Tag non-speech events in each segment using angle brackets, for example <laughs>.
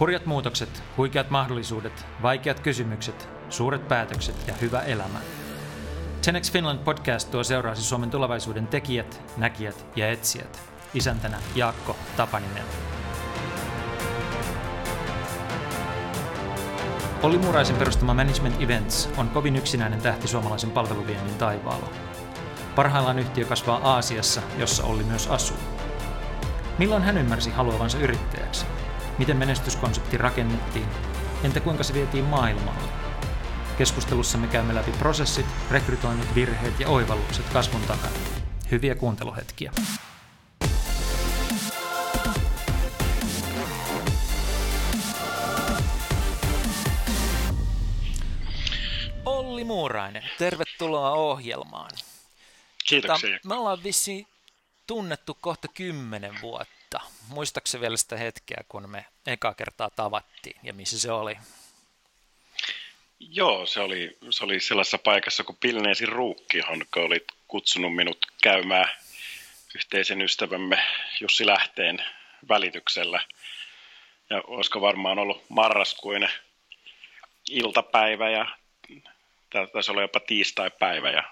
Hurjat muutokset, huikeat mahdollisuudet, vaikeat kysymykset, suuret päätökset ja hyvä elämä. Tenex Finland podcast tuo seuraasi Suomen tulevaisuuden tekijät, näkijät ja etsijät. Isäntänä Jaakko Tapaninen. Olli Muuraisen perustama Management Events on kovin yksinäinen tähti suomalaisen palveluviennin taivaalla. Parhaillaan yhtiö kasvaa Aasiassa, jossa Olli myös asuu. Milloin hän ymmärsi haluavansa yrittäjäksi? Miten menestyskonsepti rakennettiin? Entä kuinka se vietiin maailmalle? Keskustelussa me käymme läpi prosessit, rekrytoinnit, virheet ja oivallukset kasvun takana. Hyviä kuunteluhetkiä. Olli Muurainen, tervetuloa ohjelmaan. Kiitoksia. Tota, me ollaan vissi tunnettu kohta kymmenen vuotta. Muistaakseni vielä sitä hetkeä, kun me eka kertaa tavattiin ja missä se oli? Joo, se oli, se oli sellaisessa paikassa kuin Pilneesi Ruukki, jonka olit kutsunut minut käymään yhteisen ystävämme Jussi Lähteen välityksellä. Ja olisiko varmaan ollut marraskuinen iltapäivä ja taisi olla jopa tiistai-päivä ja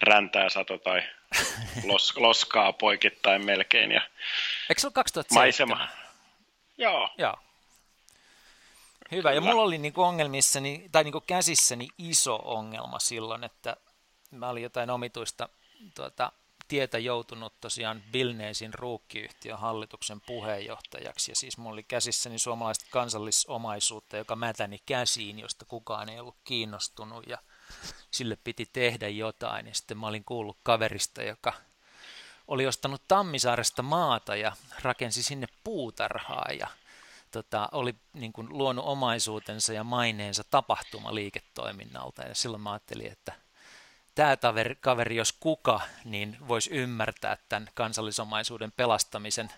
räntää sato tai <laughs> los, loskaa poikittain melkein. Ja Eikö se ole 2007? Maisema. Joo. Joo. Hyvä, ja mulla oli niinku ongelmissani, tai niinku käsissäni iso ongelma silloin, että mä olin jotain omituista tuota, tietä joutunut tosiaan Vilneesin ruukkiyhtiön hallituksen puheenjohtajaksi, ja siis mulla oli käsissäni suomalaista kansallisomaisuutta, joka mätäni käsiin, josta kukaan ei ollut kiinnostunut, ja sille piti tehdä jotain, ja sitten mä olin kuullut kaverista, joka oli ostanut Tammisaaresta maata ja rakensi sinne puutarhaa, ja tota, oli niin kuin luonut omaisuutensa ja maineensa tapahtumaliiketoiminnalta. Ja silloin mä ajattelin, että tämä kaveri, kaveri, jos kuka, niin voisi ymmärtää tämän kansallisomaisuuden pelastamisen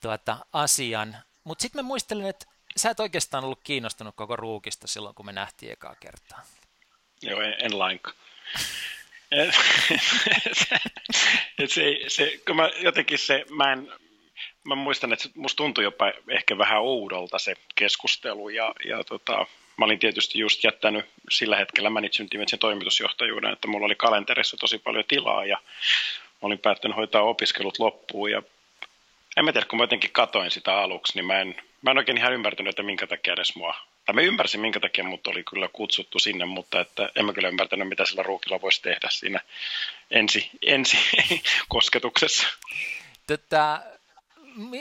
tuota, asian. Mutta sitten mä muistelin, että sä et oikeastaan ollut kiinnostunut koko ruukista silloin, kun me nähtiin ekaa kertaa. Joo, en, en lainkaan. <laughs> se, se, kun mä jotenkin se, mä en, mä muistan, että musta tuntui jopa ehkä vähän oudolta se keskustelu ja, ja tota, mä olin tietysti just jättänyt sillä hetkellä Management Eventsin toimitusjohtajuuden, että mulla oli kalenterissa tosi paljon tilaa ja olin päättänyt hoitaa opiskelut loppuun ja en mä tiedä, kun mä jotenkin katoin sitä aluksi, niin mä en, mä en oikein ihan ymmärtänyt, että minkä takia edes mua, tai mä ymmärsin minkä takia mut oli kyllä kutsuttu sinne, mutta että en mä kyllä ymmärtänyt, mitä sillä ruukilla voisi tehdä siinä ensi, ensi <laughs> kosketuksessa. Tätä,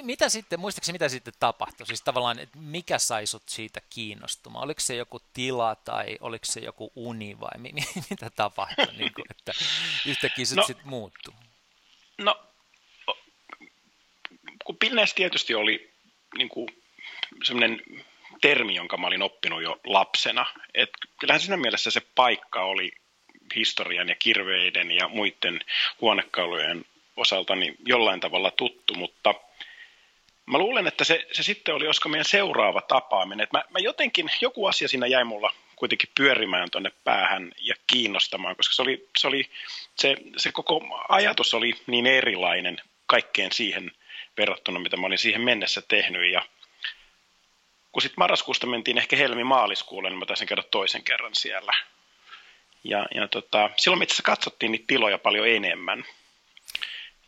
mitä sitten, muistaakseni mitä sitten tapahtui? Siis tavallaan, että mikä sai sut siitä kiinnostumaan? Oliko se joku tila tai oliko se joku uni vai mi- <laughs> mitä tapahtui, niin kuin, että yhtäkkiä se no, sitten muuttui? No, kun Pilnees tietysti oli niin kuin, sellainen termi, jonka mä olin oppinut jo lapsena. Et kyllähän siinä mielessä se paikka oli historian ja kirveiden ja muiden huonekalujen osalta niin jollain tavalla tuttu, mutta – Mä luulen, että se, se sitten oli, olisiko meidän seuraava tapaaminen. Mä, mä jotenkin, joku asia siinä jäi mulla kuitenkin pyörimään tuonne päähän ja kiinnostamaan, koska se, oli, se, oli, se, se koko ajatus oli niin erilainen kaikkeen siihen verrattuna, mitä mä olin siihen mennessä tehnyt. Ja kun sitten marraskuusta mentiin ehkä helmi-maaliskuulle, niin mä taisin käydä toisen kerran siellä. Ja, ja tota, silloin me itse asiassa katsottiin niitä tiloja paljon enemmän.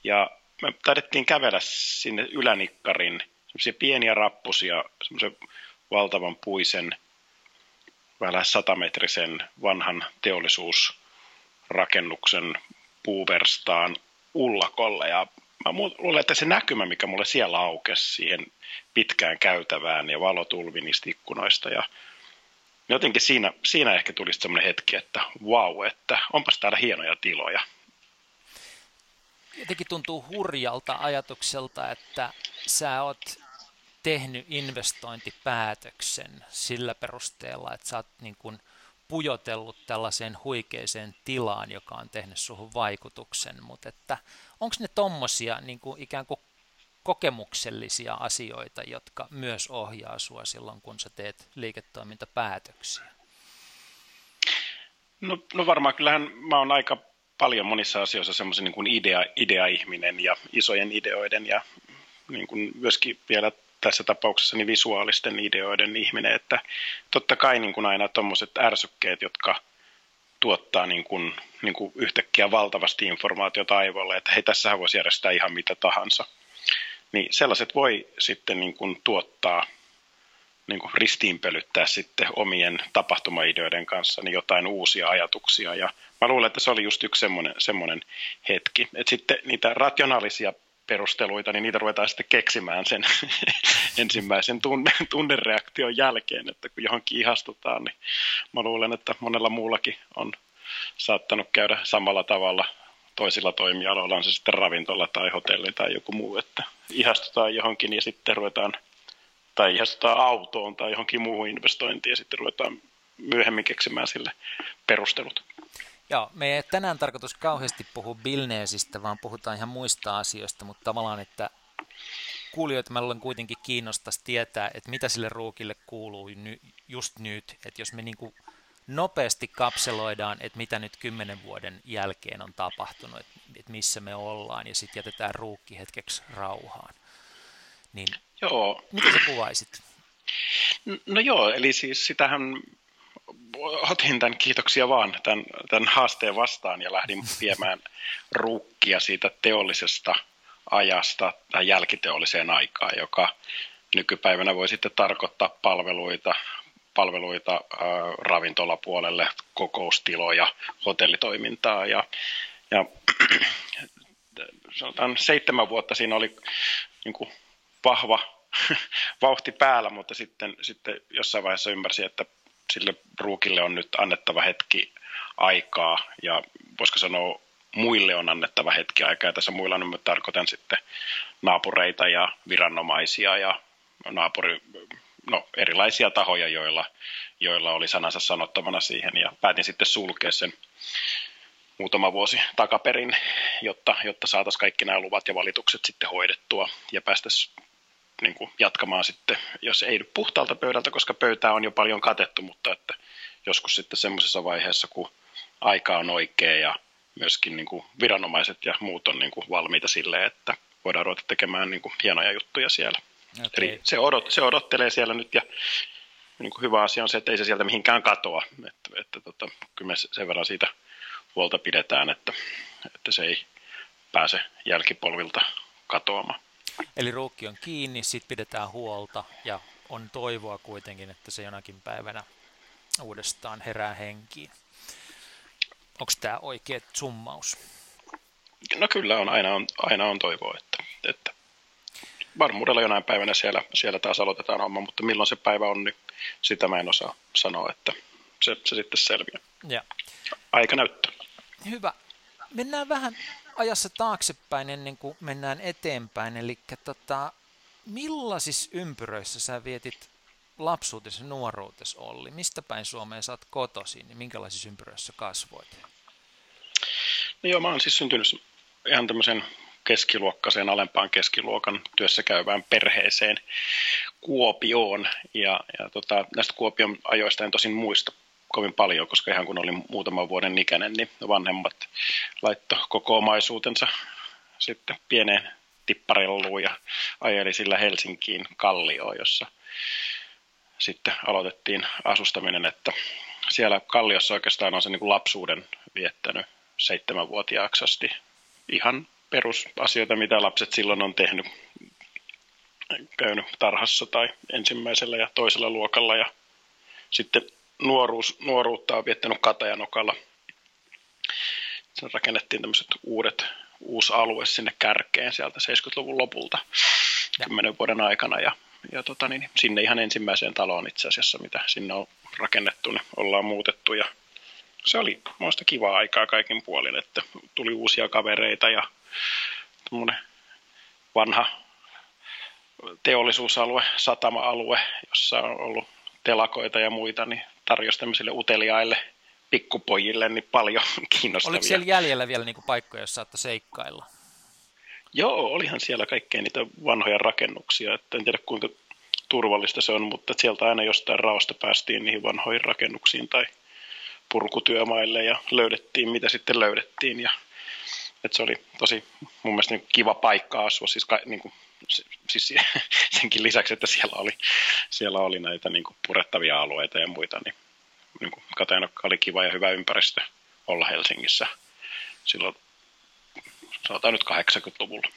Ja me taidettiin kävellä sinne ylänikkarin, semmoisia pieniä rappusia, semmoisen valtavan puisen, vähän satametrisen vanhan teollisuusrakennuksen puuverstaan ullakolle. Ja mä luulen, että se näkymä, mikä mulle siellä aukesi siihen pitkään käytävään ja valotulvi niistä ikkunoista ja jotenkin siinä, siinä ehkä tuli semmoinen hetki, että wow, että onpas täällä hienoja tiloja. Jotenkin tuntuu hurjalta ajatukselta, että sä oot tehnyt investointipäätöksen sillä perusteella, että sä oot niin kuin pujotellut tällaiseen huikeeseen tilaan, joka on tehnyt suhun vaikutuksen, mutta että onko ne tommosia niin kuin ikään kuin kokemuksellisia asioita, jotka myös ohjaa sua silloin, kun sä teet liiketoimintapäätöksiä? No, no varmaan kyllähän mä oon aika paljon monissa asioissa semmoisen niin idea, idea-ihminen ja isojen ideoiden ja niin kuin myöskin vielä tässä tapauksessa niin visuaalisten ideoiden ihminen, että totta kai niin kuin aina tuommoiset ärsykkeet, jotka tuottaa niin kuin, niin kuin yhtäkkiä valtavasti informaatiota aivolle, että hei, tässähän voisi järjestää ihan mitä tahansa. Niin sellaiset voi sitten niin kuin tuottaa, niin kuin ristiinpölyttää sitten omien tapahtumaideoiden kanssa niin jotain uusia ajatuksia. Ja mä luulen, että se oli just yksi semmoinen, semmoinen hetki. Että sitten niitä rationaalisia perusteluita, niin niitä ruvetaan sitten keksimään sen <laughs> ensimmäisen tunne, tunnereaktion jälkeen, että kun johonkin ihastutaan, niin mä luulen, että monella muullakin on saattanut käydä samalla tavalla toisilla toimialoilla, on se sitten ravintola tai hotelli tai joku muu, että ihastutaan johonkin ja sitten ruvetaan, tai ihastutaan autoon tai johonkin muuhun investointiin ja sitten ruvetaan myöhemmin keksimään sille perustelut. Joo, me ei tänään tarkoitus kauheasti puhua Bilneesistä, vaan puhutaan ihan muista asioista, mutta tavallaan, että kuulijoita mä olen kuitenkin kiinnostaisi tietää, että mitä sille ruukille kuuluu ny, just nyt, että jos me niin kuin nopeasti kapseloidaan, että mitä nyt kymmenen vuoden jälkeen on tapahtunut, että, että missä me ollaan, ja sitten jätetään ruukki hetkeksi rauhaan. Niin joo. mitä sä kuvaisit? No joo, eli siis sitähän otin tämän, kiitoksia vaan, tämän, tämän haasteen vastaan ja lähdin <laughs> viemään ruukkia siitä teollisesta ajasta tai jälkiteolliseen aikaan, joka nykypäivänä voi sitten tarkoittaa palveluita, palveluita äh, ravintolapuolelle, kokoustiloja, hotellitoimintaa ja, ja <clears throat> sanotaan seitsemän vuotta siinä oli niin kuin vahva <laughs> vauhti päällä, mutta sitten, sitten jossain vaiheessa ymmärsin, että sille ruukille on nyt annettava hetki aikaa ja voisiko sanoa muille on annettava hetki aikaa. Ja tässä muilla on tarkoitan sitten naapureita ja viranomaisia ja naapuri, no, erilaisia tahoja, joilla, joilla oli sanansa sanottavana siihen ja päätin sitten sulkea sen muutama vuosi takaperin, jotta, jotta saataisiin kaikki nämä luvat ja valitukset sitten hoidettua ja päästäisiin niin kuin jatkamaan sitten, jos ei nyt puhtaalta pöydältä, koska pöytää on jo paljon katettu, mutta että joskus sitten semmoisessa vaiheessa, kun aika on oikea ja myöskin niin kuin viranomaiset ja muut on niin kuin valmiita sille, että voidaan ruveta tekemään niin kuin hienoja juttuja siellä. Okay. Eli se, odot, se odottelee siellä nyt ja niin kuin hyvä asia on se, että ei se sieltä mihinkään katoa. Että, että tota, kyllä me sen verran siitä huolta pidetään, että, että se ei pääse jälkipolvilta katoamaan. Eli ruukki on kiinni, sitten pidetään huolta ja on toivoa kuitenkin, että se jonakin päivänä uudestaan herää henkiin. Onko tämä oikea summaus? No kyllä on, aina on, aina on toivoa, että, että varmuudella jonain päivänä siellä, siellä taas aloitetaan homma, mutta milloin se päivä on, niin sitä mä en osaa sanoa, että se, se sitten selviää. Ja. Aika näyttää. Hyvä. Mennään vähän ajassa taaksepäin ennen kuin mennään eteenpäin. Eli tota, millaisissa ympyröissä sä vietit lapsuutesi ja nuoruutesi Olli? Mistä päin Suomeen sä oot kotoisin ja minkälaisissa ympyröissä kasvoit? No joo, mä oon siis syntynyt ihan tämmöisen keskiluokkaiseen, alempaan keskiluokan työssä käyvään perheeseen Kuopioon. Ja, ja tota, näistä Kuopion ajoista en tosin muista kovin paljon, koska ihan kun olin muutaman vuoden ikäinen, niin vanhemmat laitto koko omaisuutensa sitten pieneen tipparelluun ja ajeli sillä Helsinkiin Kallioon, jossa sitten aloitettiin asustaminen, että siellä Kalliossa oikeastaan on se niin kuin lapsuuden viettänyt seitsemänvuotiaaksi asti. Ihan perusasioita, mitä lapset silloin on tehnyt, käynyt tarhassa tai ensimmäisellä ja toisella luokalla ja sitten nuoruus, nuoruutta on viettänyt Katajanokalla. Sen rakennettiin tämmöiset uudet, uusi alue sinne kärkeen sieltä 70-luvun lopulta ja. 10 vuoden aikana. Ja, ja tota, niin, sinne ihan ensimmäiseen taloon itse asiassa, mitä sinne on rakennettu, niin ollaan muutettu. Ja se oli muista kivaa aikaa kaikin puolin, että tuli uusia kavereita ja vanha teollisuusalue, satama-alue, jossa on ollut telakoita ja muita, niin tarjosi tämmöisille uteliaille pikkupojille niin paljon <laughs> kiinnostavia. Oliko siellä jäljellä vielä niin kuin paikkoja, joissa saatte seikkailla? Joo, olihan siellä kaikkea niitä vanhoja rakennuksia. Että en tiedä kuinka turvallista se on, mutta sieltä aina jostain raosta päästiin niihin vanhoihin rakennuksiin tai purkutyömaille ja löydettiin mitä sitten löydettiin. Ja, että se oli tosi mun mielestä niin kiva paikka asua. Siis ka, niin kuin, siis <laughs> senkin lisäksi, että siellä oli, siellä oli näitä niin kuin purettavia alueita ja muita, niin, niin kuin Kateenokka oli kiva ja hyvä ympäristö olla Helsingissä silloin, sanotaan nyt 80-luvulla.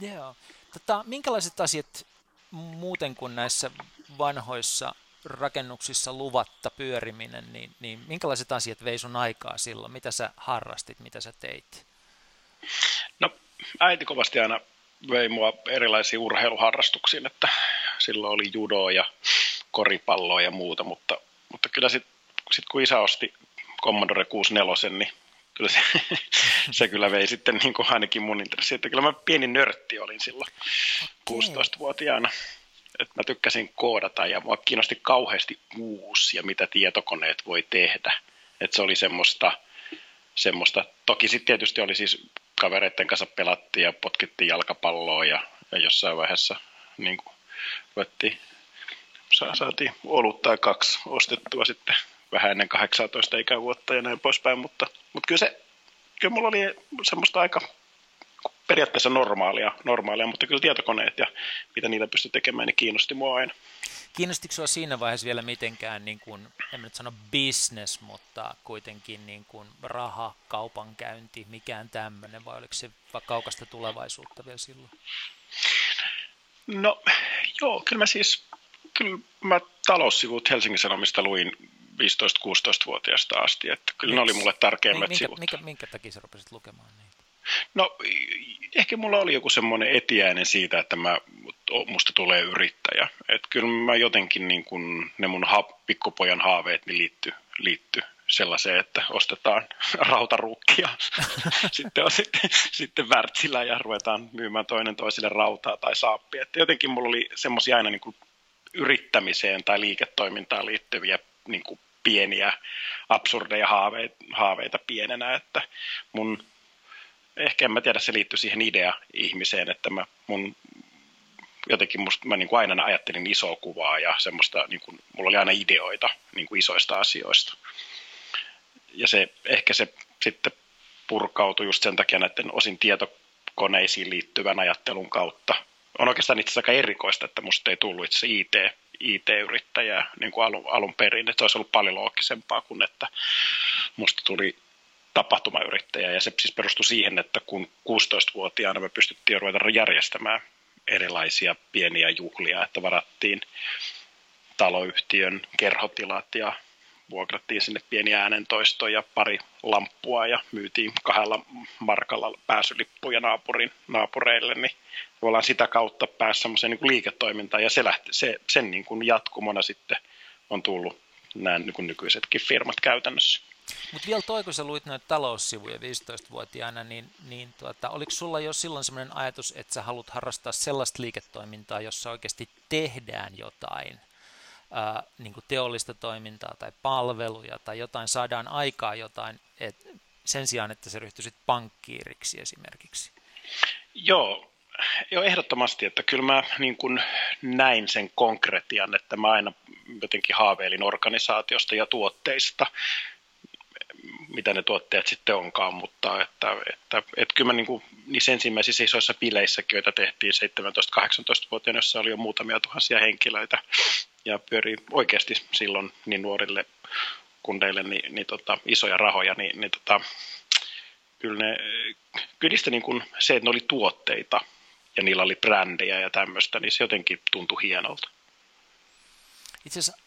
Joo. Tota, minkälaiset asiat muuten kuin näissä vanhoissa rakennuksissa luvatta pyöriminen, niin, niin minkälaiset asiat vei sun aikaa silloin? Mitä sä harrastit, mitä sä teit? No äiti kovasti aina vei mua erilaisiin urheiluharrastuksiin, että silloin oli judoa ja koripalloa ja muuta, mutta, mutta kyllä sitten sit kun isä osti Commodore 64, niin kyllä se, <laughs> se kyllä vei sitten niin kuin ainakin mun intressi, että kyllä mä pieni nörtti olin silloin okay. 16-vuotiaana. Että mä tykkäsin koodata ja mua kiinnosti kauheasti uusi ja mitä tietokoneet voi tehdä. Että se oli semmoista, semmoista. toki sitten tietysti oli siis kavereiden kanssa pelattiin ja potkittiin jalkapalloa ja, ja jossain vaiheessa niin kuin, sa, saatiin olutta tai kaksi ostettua sitten vähän ennen 18 ikävuotta ja näin poispäin, mutta, mutta kyllä se, kyllä mulla oli semmoista aika periaatteessa normaalia, normaalia, mutta kyllä tietokoneet ja mitä niitä pystyi tekemään, niin kiinnosti mua aina. Kiinnostiko sinua siinä vaiheessa vielä mitenkään, niin kuin, en nyt sano business, mutta kuitenkin niin kuin raha, kaupankäynti, mikään tämmöinen, vai oliko se kaukasta tulevaisuutta vielä silloin? No joo, kyllä mä siis, kyllä mä taloussivut Helsingin Sanomista luin 15-16-vuotiaasta asti, että kyllä Miks? ne oli mulle tärkeimmät minkä, sivut. Minkä, minkä takia sä rupesit lukemaan niitä? No ehkä mulla oli joku semmoinen etiäinen siitä, että mä, musta tulee yrittäjä. Että kyllä mä jotenkin niin kun, ne mun ha, pikkupojan haaveet niin liitty, liitty sellaiseen, että ostetaan <laughs> rautaruukkia, <laughs> sitten on sitten, sitten värtsillä ja ruvetaan myymään toinen toisille rautaa tai saappia. Että jotenkin mulla oli semmoisia aina niin kuin yrittämiseen tai liiketoimintaan liittyviä niin kuin pieniä absurdeja haaveita, haaveita pienenä, että mun ehkä en mä tiedä, se liittyy siihen idea-ihmiseen, että mä mun jotenkin musta, mä niin kuin aina ajattelin isoa kuvaa ja semmoista, niin kuin, mulla oli aina ideoita niin kuin isoista asioista. Ja se, ehkä se sitten purkautui just sen takia näiden osin tietokoneisiin liittyvän ajattelun kautta. On oikeastaan itse asiassa aika erikoista, että musta ei tullut itse IT, IT-yrittäjää niin kuin alun, alun perin, että se olisi ollut paljon loogisempaa kuin että musta tuli tapahtumayrittäjä ja se siis perustui siihen, että kun 16-vuotiaana me pystyttiin ruveta järjestämään erilaisia pieniä juhlia, että varattiin taloyhtiön kerhotilat ja vuokrattiin sinne pieni äänentoisto ja pari lamppua ja myytiin kahdella markalla pääsylippuja naapurin, naapureille, niin tavallaan sitä kautta pääsi semmoiseen niin liiketoimintaan ja se lähti, se, sen niin kuin jatkumona sitten on tullut nämä niin kuin nykyisetkin firmat käytännössä. Mutta vielä toi, kun sä luit noita taloussivuja 15-vuotiaana, niin, niin tuota, oliko sulla jo silloin sellainen ajatus, että sä haluat harrastaa sellaista liiketoimintaa, jossa oikeasti tehdään jotain, ää, niin kuin teollista toimintaa tai palveluja tai jotain, saadaan aikaa jotain, et, sen sijaan, että se ryhtyisit pankkiiriksi esimerkiksi? Joo, Joo, ehdottomasti, että kyllä mä niin kuin näin sen konkretian, että mä aina jotenkin haaveilin organisaatiosta ja tuotteista mitä ne tuotteet sitten onkaan, mutta että, että, että kyllä mä niin kuin, niissä ensimmäisissä isoissa bileissäkin, joita tehtiin 17-18-vuotiaana, jossa oli jo muutamia tuhansia henkilöitä ja pyörii oikeasti silloin niin nuorille kundeille niin, niin tota, isoja rahoja, niin, niin tota, kyllä, ne, kyllä niin kuin se, että ne oli tuotteita ja niillä oli brändejä ja tämmöistä, niin se jotenkin tuntui hienolta. Itse asiassa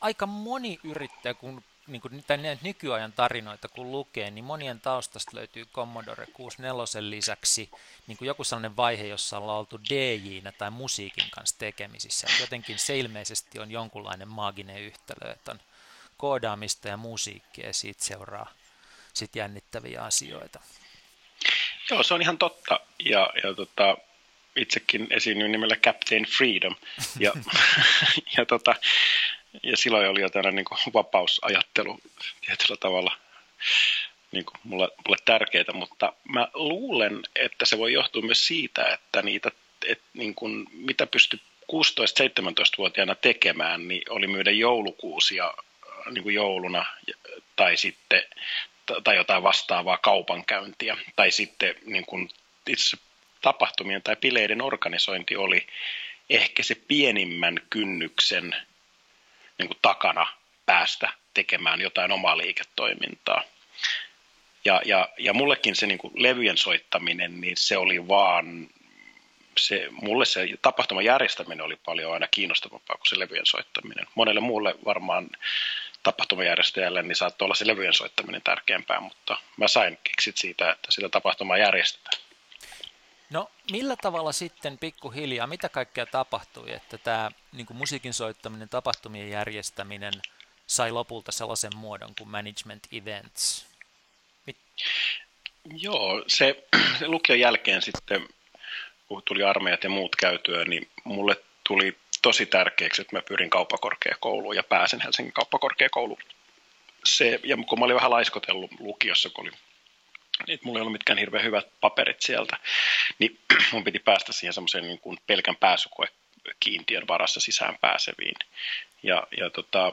aika moni yrittäjä, kun niin kuin, näitä nykyajan tarinoita kun lukee, niin monien taustasta löytyy Commodore 64 lisäksi niin kuin joku sellainen vaihe, jossa ollaan oltu dj tai musiikin kanssa tekemisissä. Et jotenkin se ilmeisesti on jonkunlainen maaginen yhtälö, että on koodaamista ja musiikkia ja siitä seuraa sit jännittäviä asioita. Joo, se on ihan totta. Ja, ja tota, itsekin esiinnyin nimellä Captain Freedom. Ja, <laughs> ja tota, ja silloin oli jo tällainen niin kuin vapausajattelu tietyllä tavalla niin kuin mulle, mulle tärkeää, mutta mä luulen, että se voi johtua myös siitä, että niitä, että niin kuin, mitä pysty 16-17-vuotiaana tekemään, niin oli myydä joulukuusia äh, niin kuin jouluna tai sitten tai jotain vastaavaa kaupankäyntiä, tai sitten niin kuin itse tapahtumien tai bileiden organisointi oli ehkä se pienimmän kynnyksen niin kuin takana päästä tekemään jotain omaa liiketoimintaa. Ja, ja, ja mullekin se niin kuin levyjen soittaminen, niin se oli vaan, se, mulle se tapahtuman järjestäminen oli paljon aina kiinnostavampaa kuin se levyjen soittaminen. Monelle muulle varmaan tapahtumajärjestäjälle, niin saattoi olla se levyjen soittaminen tärkeämpää, mutta mä sain kiksit siitä, että sitä tapahtumaa järjestetään. No millä tavalla sitten pikkuhiljaa, mitä kaikkea tapahtui, että tämä niin musiikin soittaminen, tapahtumien järjestäminen sai lopulta sellaisen muodon kuin management events? Mit? Joo, se, se lukion jälkeen sitten, kun tuli armeijat ja muut käytyä, niin mulle tuli tosi tärkeäksi, että mä pyrin kauppakorkeakouluun ja pääsen Helsingin kauppakorkeakouluun. Se, ja kun mä olin vähän laiskotellut lukiossa, kun oli niin mulla ei ollut mitkään hirveän hyvät paperit sieltä, niin <clears throat> mun piti päästä siihen semmoiseen niin kuin pelkän pääsykoekiintiön varassa sisään pääseviin. Ja, ja tota,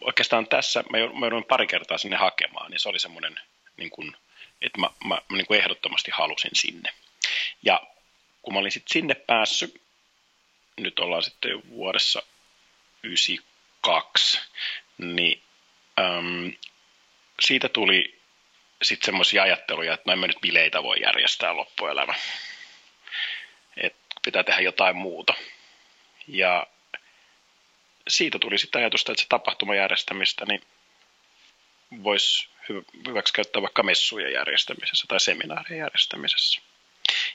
oikeastaan tässä mä joudun pari kertaa sinne hakemaan, niin se oli semmoinen, niin kuin, että mä, mä niin kuin ehdottomasti halusin sinne. Ja kun mä olin sitten sinne päässyt, nyt ollaan sitten vuodessa 92, niin äm, siitä tuli sitten semmoisia ajatteluja, että noin me nyt bileitä voi järjestää loppuelämä. Että pitää tehdä jotain muuta. Ja siitä tuli sitten ajatusta, että se tapahtumajärjestämistä niin voisi hyväksi käyttää vaikka messujen järjestämisessä tai seminaarien järjestämisessä.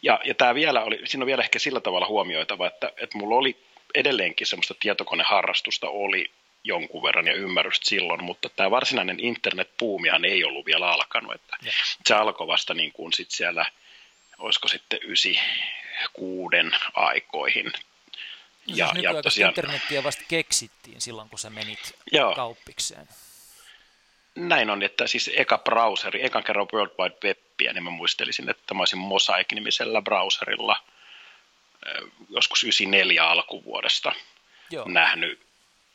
Ja, ja tämä vielä oli, siinä on vielä ehkä sillä tavalla huomioitava, että, että mulla oli edelleenkin semmoista tietokoneharrastusta oli jonkun verran ja ymmärrystä silloin, mutta tämä varsinainen internetpuumihan ei ollut vielä alkanut. Että se alkoi vasta niin kuin sit siellä, olisiko sitten 96 aikoihin. No, ja, siis ja tosiaan, internettiä vasta keksittiin silloin, kun sä menit joo, kauppikseen. Näin on, että siis eka browseri, ekan kerran World Wide Webia, niin mä muistelisin, että mä olisin Mosaic-nimisellä browserilla joskus 94 alkuvuodesta Joo. nähnyt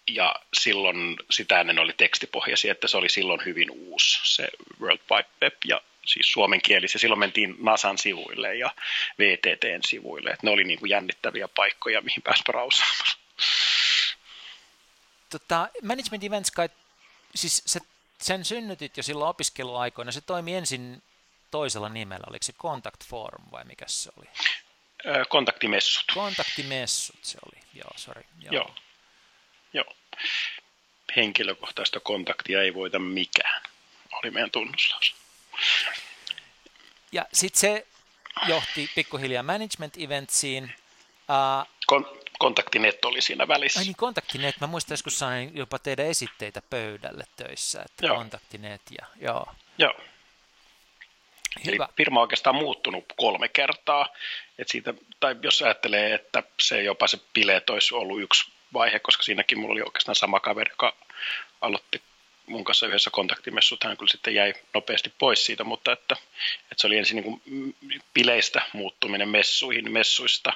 ja silloin sitä ennen oli tekstipohjaisia, että se oli silloin hyvin uusi se World Wide Web ja siis suomenkielisiä. Silloin mentiin NASAn sivuille ja VTTn sivuille, että ne oli niin kuin jännittäviä paikkoja, mihin pääsi brausaamaan. Tota, Management Events kai, siis se, sen synnytit jo silloin opiskeluaikoina, se toimi ensin toisella nimellä, oliko se Contact Forum vai mikä se oli? Kontaktimessut. Kontaktimessut se oli, joo, sorry. Joo. joo. Henkilökohtaista kontaktia ei voita mikään, oli meidän tunnuslaus. Ja sitten se johti pikkuhiljaa management eventsiin. Uh, Kon- kontaktinet oli siinä välissä. Ai niin, kontaktinet. Mä muistan joskus sain jopa tehdä esitteitä pöydälle töissä, että joo. kontaktinet ja joo. Joo. Hyvä. Eli firma on oikeastaan muuttunut kolme kertaa. Et siitä, tai jos ajattelee, että se jopa se bileet olisi ollut yksi vaihe, koska siinäkin mulla oli oikeastaan sama kaveri, joka aloitti mun kanssa yhdessä kontaktimessut, hän kyllä sitten jäi nopeasti pois siitä, mutta että, että se oli ensin niin kuin bileistä muuttuminen messuihin, messuista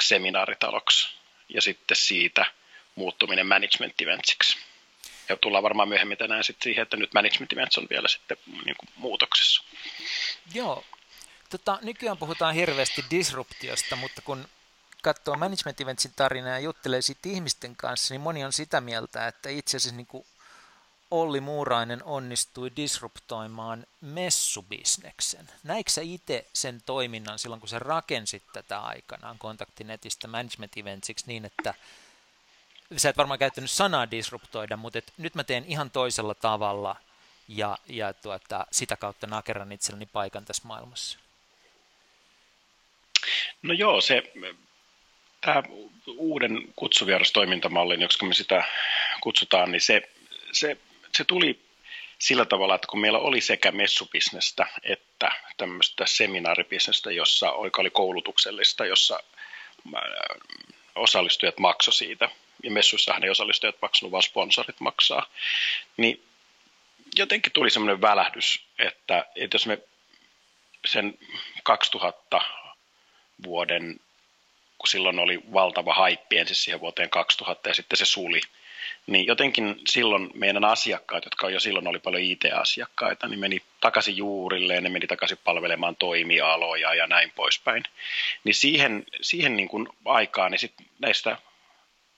seminaaritaloksi ja sitten siitä muuttuminen management eventsiksi. Ja tullaan varmaan myöhemmin tänään sitten siihen, että nyt management events on vielä sitten niin kuin muutoksessa. Joo. Tota, nykyään puhutaan hirveästi disruptiosta, mutta kun katsoo Management Eventsin tarinaa ja juttelee siitä ihmisten kanssa, niin moni on sitä mieltä, että itse asiassa niin kuin Olli Muurainen onnistui disruptoimaan messubisneksen. Näikö sä itse sen toiminnan silloin, kun sä rakensit tätä aikanaan kontaktinetistä Management Eventsiksi niin, että sä et varmaan käyttänyt sanaa disruptoida, mutta et nyt mä teen ihan toisella tavalla ja, ja tuota, sitä kautta nakeran itselleni paikan tässä maailmassa? No joo, se tämä uuden kutsuvierostoimintamallin, joksi me sitä kutsutaan, niin se, se, se tuli sillä tavalla, että kun meillä oli sekä messubisnestä että tämmöistä seminaaribisnestä, jossa oli koulutuksellista, jossa äh, osallistujat maksoi siitä, ja messuissahan ei osallistujat maksanut, vaan sponsorit maksaa, niin jotenkin tuli semmoinen välähdys, että, että jos me sen 2000 vuoden kun silloin oli valtava haippi ensin siihen vuoteen 2000 ja sitten se suli, Niin jotenkin silloin meidän asiakkaat, jotka jo silloin oli paljon IT-asiakkaita, niin meni takaisin juurilleen, ne meni takaisin palvelemaan toimialoja ja näin poispäin. Niin siihen, siihen niin kuin aikaan, niin sit näistä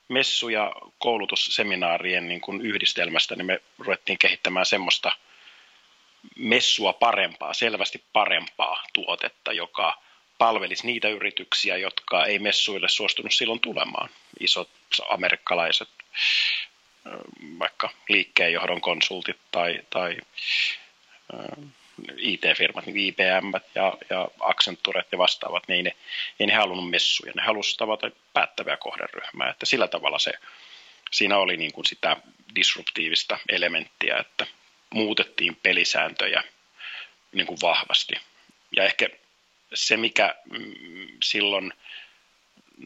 messu- ja koulutusseminaarien niin kuin yhdistelmästä, niin me ruvettiin kehittämään semmoista messua parempaa, selvästi parempaa tuotetta, joka palvelisi niitä yrityksiä, jotka ei messuille suostunut silloin tulemaan. Isot amerikkalaiset vaikka liikkeenjohdon konsultit tai, tai IT-firmat, niin IBM ja, ja Accenturet ja vastaavat, niin ei ne, ei ne halunnut messuja, ne halusivat tavata päättävää kohderyhmää, että sillä tavalla se, siinä oli niin kuin sitä disruptiivista elementtiä, että muutettiin pelisääntöjä niin kuin vahvasti. Ja ehkä se, mikä mm, silloin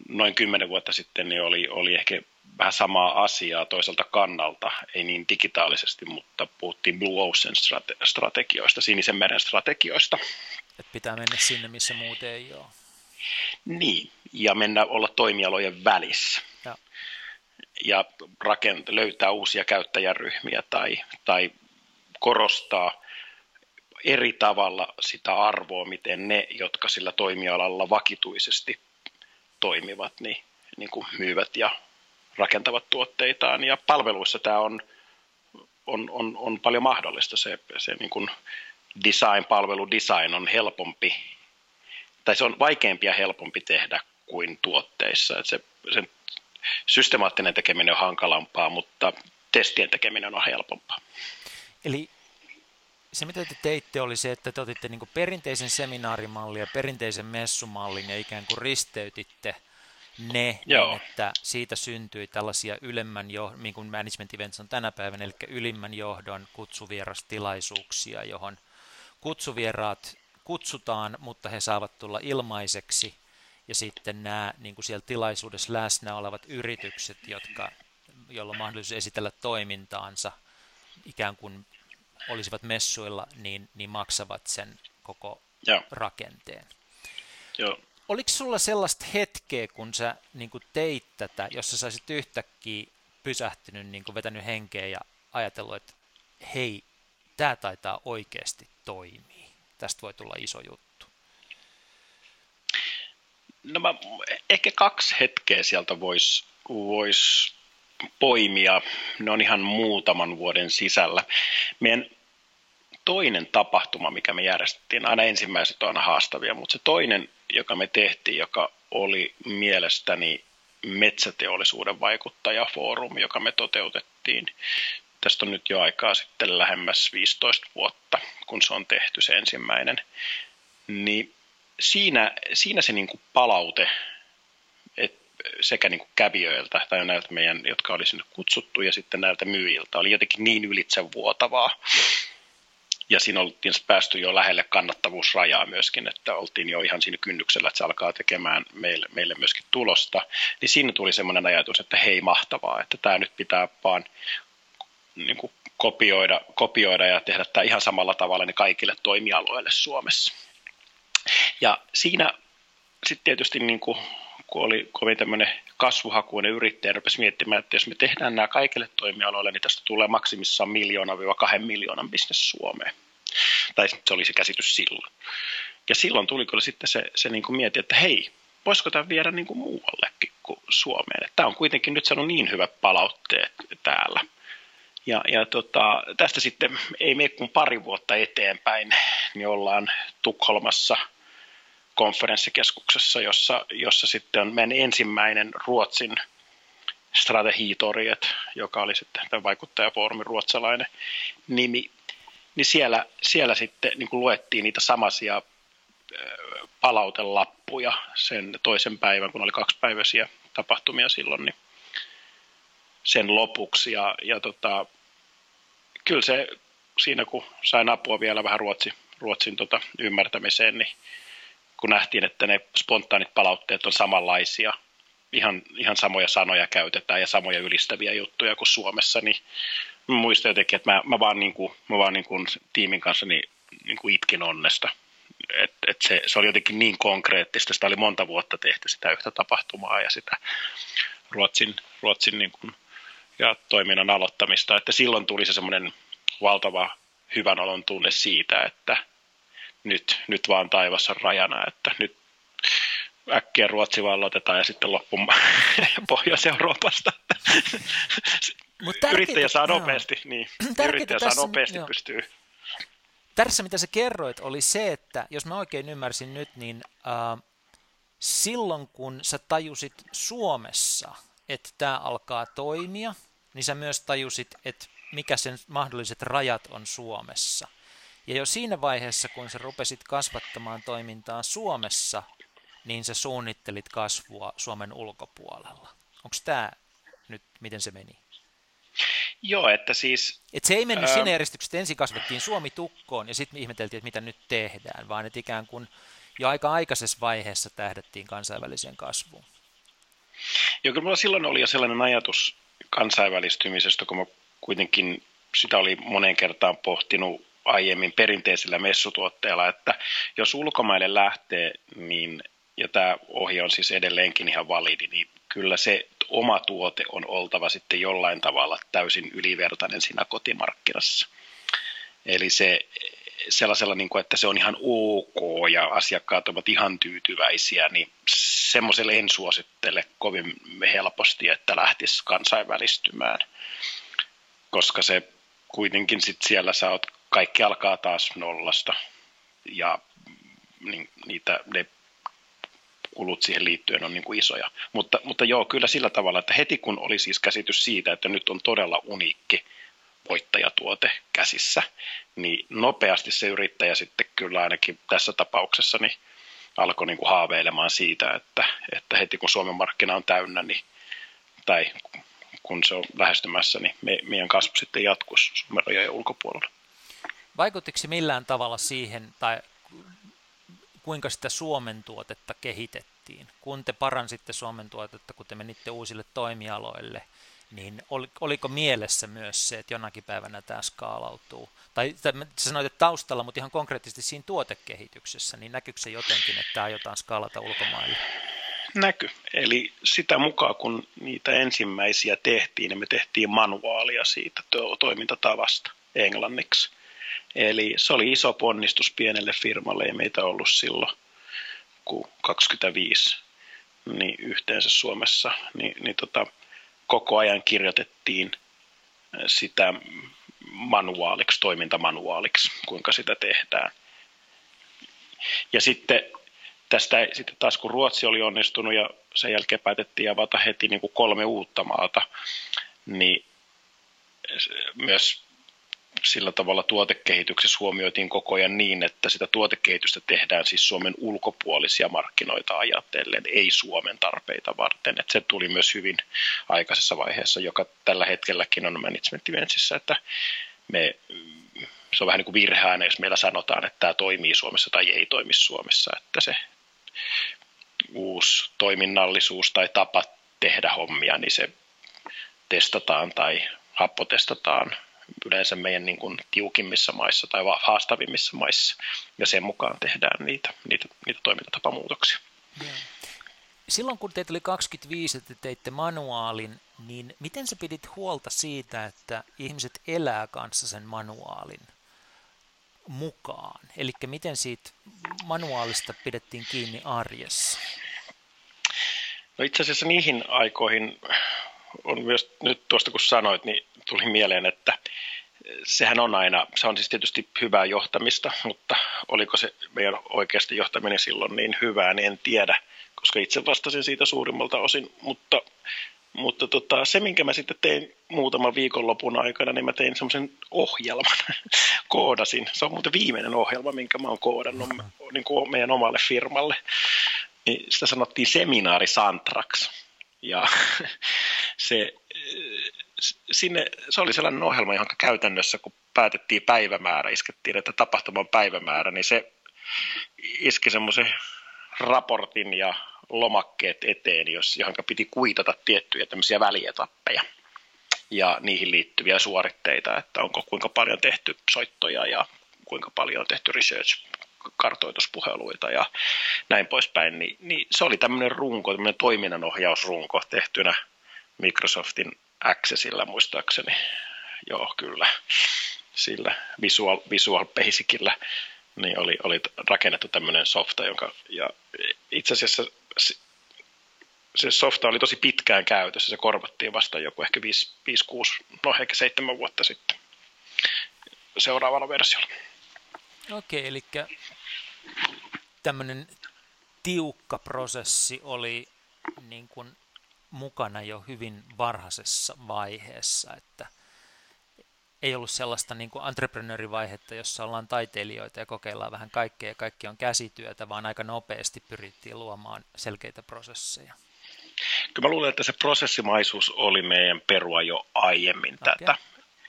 noin kymmenen vuotta sitten niin oli, oli ehkä vähän samaa asiaa toiselta kannalta, ei niin digitaalisesti, mutta puhuttiin Blue Ocean strate- strategioista, sinisen meren strategioista. Et pitää mennä sinne, missä muut ei ole. Niin, ja mennä olla toimialojen välissä. Ja, ja rakent- löytää uusia käyttäjäryhmiä tai, tai korostaa eri tavalla sitä arvoa, miten ne, jotka sillä toimialalla vakituisesti toimivat, niin, niin kuin myyvät ja rakentavat tuotteitaan. Ja palveluissa tämä on, on, on, on paljon mahdollista. Se, se niin kuin design, palvelu design on helpompi, tai se on vaikeampi ja helpompi tehdä kuin tuotteissa. Se, sen systemaattinen tekeminen on hankalampaa, mutta testien tekeminen on helpompaa. Eli se, mitä te teitte, oli se, että te otitte niin perinteisen seminaarimallin ja perinteisen messumallin ja ikään kuin risteytitte ne, niin että siitä syntyi tällaisia ylemmän johdon, niin kuin management events on tänä päivänä, eli ylimmän johdon kutsuvierastilaisuuksia, johon kutsuvieraat kutsutaan, mutta he saavat tulla ilmaiseksi, ja sitten nämä niin kuin siellä tilaisuudessa läsnä olevat yritykset, jotka, joilla on mahdollisuus esitellä toimintaansa ikään kuin olisivat messuilla, niin, niin maksavat sen koko Joo. rakenteen. Joo. Oliko sulla sellaista hetkeä, kun sä niin kuin teit tätä, jossa sä olisit yhtäkkiä pysähtynyt, niin kuin vetänyt henkeä ja ajatellut, että hei, tämä taitaa oikeasti toimia. Tästä voi tulla iso juttu. No mä, ehkä kaksi hetkeä sieltä voisi vois poimia. Ne on ihan muutaman vuoden sisällä. Meidän toinen tapahtuma, mikä me järjestettiin, aina ensimmäiset on aina haastavia, mutta se toinen, joka me tehtiin, joka oli mielestäni metsäteollisuuden vaikuttajafoorumi, joka me toteutettiin. Tästä on nyt jo aikaa sitten lähemmäs 15 vuotta, kun se on tehty se ensimmäinen. Niin siinä, siinä se niin kuin palaute sekä niin kuin kävijöiltä tai näiltä meidän, jotka oli sinne kutsuttu ja sitten näiltä myyjiltä, oli jotenkin niin ylitsevuotavaa. Ja siinä oltiin päästy jo lähelle kannattavuusrajaa myöskin, että oltiin jo ihan siinä kynnyksellä, että se alkaa tekemään meille, meille myöskin tulosta. Niin siinä tuli semmoinen ajatus, että hei mahtavaa, että tämä nyt pitää vaan niin kuin kopioida, kopioida ja tehdä tämä ihan samalla tavalla niin kaikille toimialoille Suomessa. Ja siinä sitten tietysti niin kuin kun oli kovin tämmöinen kasvuhakuinen yrittäjä, rupesi miettimään, että jos me tehdään nämä kaikille toimialoille, niin tästä tulee maksimissaan miljoona-kahden miljoonan bisnes Suomeen. Tai se oli se käsitys silloin. Ja silloin tuli kyllä sitten se, se niin kuin mieti, että hei, voisiko tämä viedä niin kuin muuallekin kuin Suomeen. Tämä on kuitenkin nyt saanut niin hyvät palautteet täällä. Ja, ja tota, tästä sitten ei mene kuin pari vuotta eteenpäin, niin ollaan Tukholmassa – konferenssikeskuksessa, jossa, jossa sitten on meidän ensimmäinen Ruotsin strategiitoriet, joka oli sitten tämän vaikuttajafoorumin ruotsalainen nimi, niin siellä, siellä sitten niin kuin luettiin niitä samaisia palautelappuja sen toisen päivän, kun oli kaksipäiväisiä tapahtumia silloin, niin sen lopuksi. Ja, ja tota, kyllä se siinä, kun sain apua vielä vähän Ruotsi, Ruotsin tota ymmärtämiseen, niin kun nähtiin, että ne spontaanit palautteet on samanlaisia, ihan, ihan samoja sanoja käytetään ja samoja ylistäviä juttuja kuin Suomessa, niin muistan jotenkin, että mä, mä vaan, niin kuin, mä vaan niin kuin tiimin kanssa niin, niin kuin itkin onnesta. Et, et se, se oli jotenkin niin konkreettista, sitä oli monta vuotta tehty sitä yhtä tapahtumaa ja sitä Ruotsin, Ruotsin niin kuin ja toiminnan aloittamista, että silloin tuli se semmoinen valtava hyvän olon tunne siitä, että nyt, nyt vaan taivassa rajana, että nyt äkkiä Ruotsi valloitetaan ja sitten loppu <laughs> Pohjois-Euroopasta. Mut yrittäjä saa nopeasti, niin, <clears throat> yrittäjä saa nopeasti joo. pystyy. Tässä mitä sä kerroit oli se, että jos mä oikein ymmärsin nyt, niin äh, silloin kun sä tajusit Suomessa, että tämä alkaa toimia, niin sä myös tajusit, että mikä sen mahdolliset rajat on Suomessa. Ja jo siinä vaiheessa, kun sä rupesit kasvattamaan toimintaa Suomessa, niin sä suunnittelit kasvua Suomen ulkopuolella. Onko tämä nyt, miten se meni? Joo, että siis... Et se ei mennyt ää... siinä järjestyksessä, että ensin kasvettiin Suomi tukkoon ja sitten ihmeteltiin, että mitä nyt tehdään, vaan että ikään kuin jo aika aikaisessa vaiheessa tähdettiin kansainväliseen kasvuun. Joo, kyllä minulla silloin oli jo sellainen ajatus kansainvälistymisestä, kun mä kuitenkin sitä oli monen kertaan pohtinut aiemmin perinteisellä messutuotteella, että jos ulkomaille lähtee, niin, ja tämä ohje on siis edelleenkin ihan validi, niin kyllä se oma tuote on oltava sitten jollain tavalla täysin ylivertainen siinä kotimarkkinassa. Eli se sellaisella, niin kuin, että se on ihan ok ja asiakkaat ovat ihan tyytyväisiä, niin semmoiselle en suosittele kovin helposti, että lähtisi kansainvälistymään, koska se kuitenkin sit siellä sä oot, kaikki alkaa taas nollasta ja niin, niitä, ne kulut siihen liittyen on niin kuin isoja. Mutta, mutta joo, kyllä sillä tavalla, että heti kun oli siis käsitys siitä, että nyt on todella uniikki voittajatuote käsissä, niin nopeasti se yrittäjä sitten kyllä ainakin tässä tapauksessa niin alkoi niin kuin haaveilemaan siitä, että, että heti kun Suomen markkina on täynnä, niin, tai kun se on lähestymässä, niin me, meidän kasvu sitten jatkuisi Suomen rajojen ulkopuolella. Vaikuttiko se millään tavalla siihen, tai kuinka sitä Suomen tuotetta kehitettiin? Kun te paransitte Suomen tuotetta, kun te menitte uusille toimialoille, niin oliko mielessä myös se, että jonakin päivänä tämä skaalautuu? Tai sä sanoit, että taustalla, mutta ihan konkreettisesti siinä tuotekehityksessä, niin näkyykö se jotenkin, että aiotaan skaalata ulkomaille? Näky. Eli sitä mukaan, kun niitä ensimmäisiä tehtiin, niin me tehtiin manuaalia siitä toimintatavasta englanniksi. Eli se oli iso ponnistus pienelle firmalle, ei meitä ollut silloin kuin 25 niin yhteensä Suomessa. Niin, niin tota, koko ajan kirjoitettiin sitä manuaaliksi, toimintamanuaaliksi, kuinka sitä tehdään. Ja sitten tästä sitten taas kun Ruotsi oli onnistunut ja sen jälkeen päätettiin avata heti niin kuin kolme uutta maata, niin myös sillä tavalla tuotekehityksessä huomioitiin koko ajan niin, että sitä tuotekehitystä tehdään siis Suomen ulkopuolisia markkinoita ajatellen, ei Suomen tarpeita varten. Että se tuli myös hyvin aikaisessa vaiheessa, joka tällä hetkelläkin on management eventsissä, että me, se on vähän niin kuin virheänä, jos meillä sanotaan, että tämä toimii Suomessa tai ei toimi Suomessa, että se uusi toiminnallisuus tai tapa tehdä hommia, niin se testataan tai happotestataan yleensä meidän niin kuin tiukimmissa maissa tai haastavimmissa maissa, ja sen mukaan tehdään niitä, niitä, niitä toimintatapamuutoksia. Silloin kun teitä oli 25, että teitte manuaalin, niin miten sä pidit huolta siitä, että ihmiset elää kanssa sen manuaalin mukaan? Eli miten siitä manuaalista pidettiin kiinni arjessa? No itse asiassa niihin aikoihin on myös nyt tuosta kun sanoit, niin tuli mieleen, että sehän on aina, se on siis tietysti hyvää johtamista, mutta oliko se meidän oikeasti johtaminen silloin niin hyvää, niin en tiedä, koska itse vastasin siitä suurimmalta osin, mutta, mutta tota, se, minkä mä sitten tein muutaman viikonlopun aikana, niin mä tein semmoisen ohjelman, <laughs> koodasin. Se on muuten viimeinen ohjelma, minkä mä oon koodannut niin kuin meidän omalle firmalle. Niin sitä sanottiin seminaari Santrax. Ja <laughs> se sinne, se oli sellainen ohjelma, johon käytännössä, kun päätettiin päivämäärä, iskettiin, että tapahtuman päivämäärä, niin se iski semmoisen raportin ja lomakkeet eteen, jos, johon piti kuitata tiettyjä tämmöisiä välietappeja ja niihin liittyviä suoritteita, että onko kuinka paljon tehty soittoja ja kuinka paljon on tehty research kartoituspuheluita ja näin poispäin, niin, niin se oli tämmöinen runko, tämmöinen toiminnanohjausrunko tehtynä Microsoftin Accessillä muistaakseni. Joo, kyllä. Sillä Visual, Visual Basicillä niin oli, oli rakennettu tämmöinen softa, jonka, ja itse asiassa se softa oli tosi pitkään käytössä, se korvattiin vasta joku ehkä 5-6, no ehkä 7 vuotta sitten seuraavalla versiolla. Okei, eli tämmöinen tiukka prosessi oli niin kuin mukana jo hyvin varhaisessa vaiheessa, että ei ollut sellaista niin kuin entreprenöörivaihetta, jossa ollaan taiteilijoita ja kokeillaan vähän kaikkea ja kaikki on käsityötä, vaan aika nopeasti pyrittiin luomaan selkeitä prosesseja. Kyllä mä luulen, että se prosessimaisuus oli meidän perua jo aiemmin okay. tätä.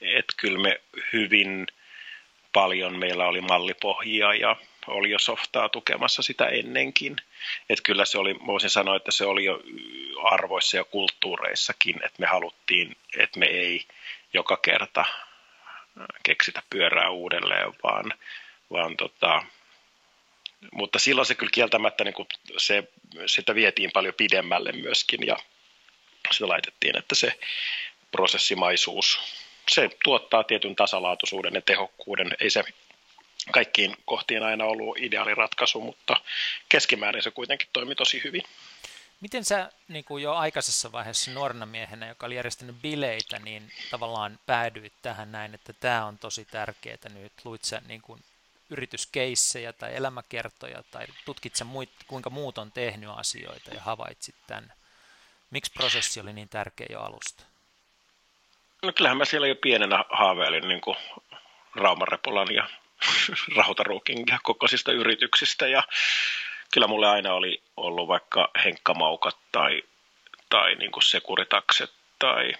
Että kyllä me hyvin paljon meillä oli mallipohjia ja oli jo softaa tukemassa sitä ennenkin. Että kyllä se oli, voisin sanoa, että se oli jo arvoissa ja kulttuureissakin, että me haluttiin, että me ei joka kerta keksitä pyörää uudelleen, vaan, vaan tota, mutta silloin se kyllä kieltämättä niin kuin se, sitä vietiin paljon pidemmälle myöskin ja sitä laitettiin, että se prosessimaisuus, se tuottaa tietyn tasalaatuisuuden ja tehokkuuden. Ei se kaikkiin kohtiin aina ollut ideaaliratkaisu, mutta keskimäärin se kuitenkin toimi tosi hyvin. Miten sä niin kuin jo aikaisessa vaiheessa nuorena miehenä, joka oli järjestänyt bileitä, niin tavallaan päädyit tähän näin, että tämä on tosi tärkeää nyt? Luit sä niin kuin yrityskeissejä tai elämäkertoja tai tutkit sä muit, kuinka muut on tehnyt asioita ja havaitsit tämän? Miksi prosessi oli niin tärkeä jo alusta? No kyllähän mä siellä jo pienenä haaveilin niin kuin Raumarepolan ja <laughs> Rautaruukin ja kokoisista yrityksistä ja kyllä mulle aina oli ollut vaikka henkkamaukat tai, tai niin kuin sekuritakset tai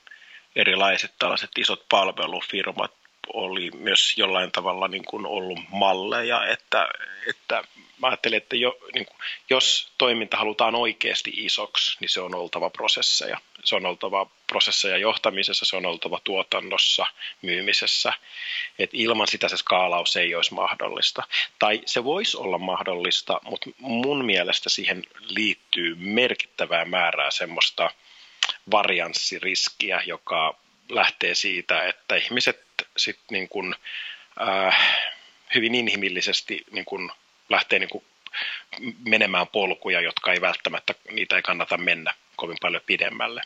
erilaiset tällaiset isot palvelufirmat oli myös jollain tavalla niin kuin ollut malleja, että, että mä ajattelin, että jo, niin kuin, jos toiminta halutaan oikeasti isoksi, niin se on oltava prosesseja. Se on oltava prosesseja johtamisessa, se on oltava tuotannossa, myymisessä. Et ilman sitä se skaalaus ei olisi mahdollista. Tai se voisi olla mahdollista, mutta mun mielestä siihen liittyy merkittävää määrää semmoista varianssiriskiä, joka lähtee siitä, että ihmiset sit niin kuin, äh, hyvin inhimillisesti niin kuin lähtee niin kuin menemään polkuja, jotka ei välttämättä, niitä ei kannata mennä kovin paljon pidemmälle.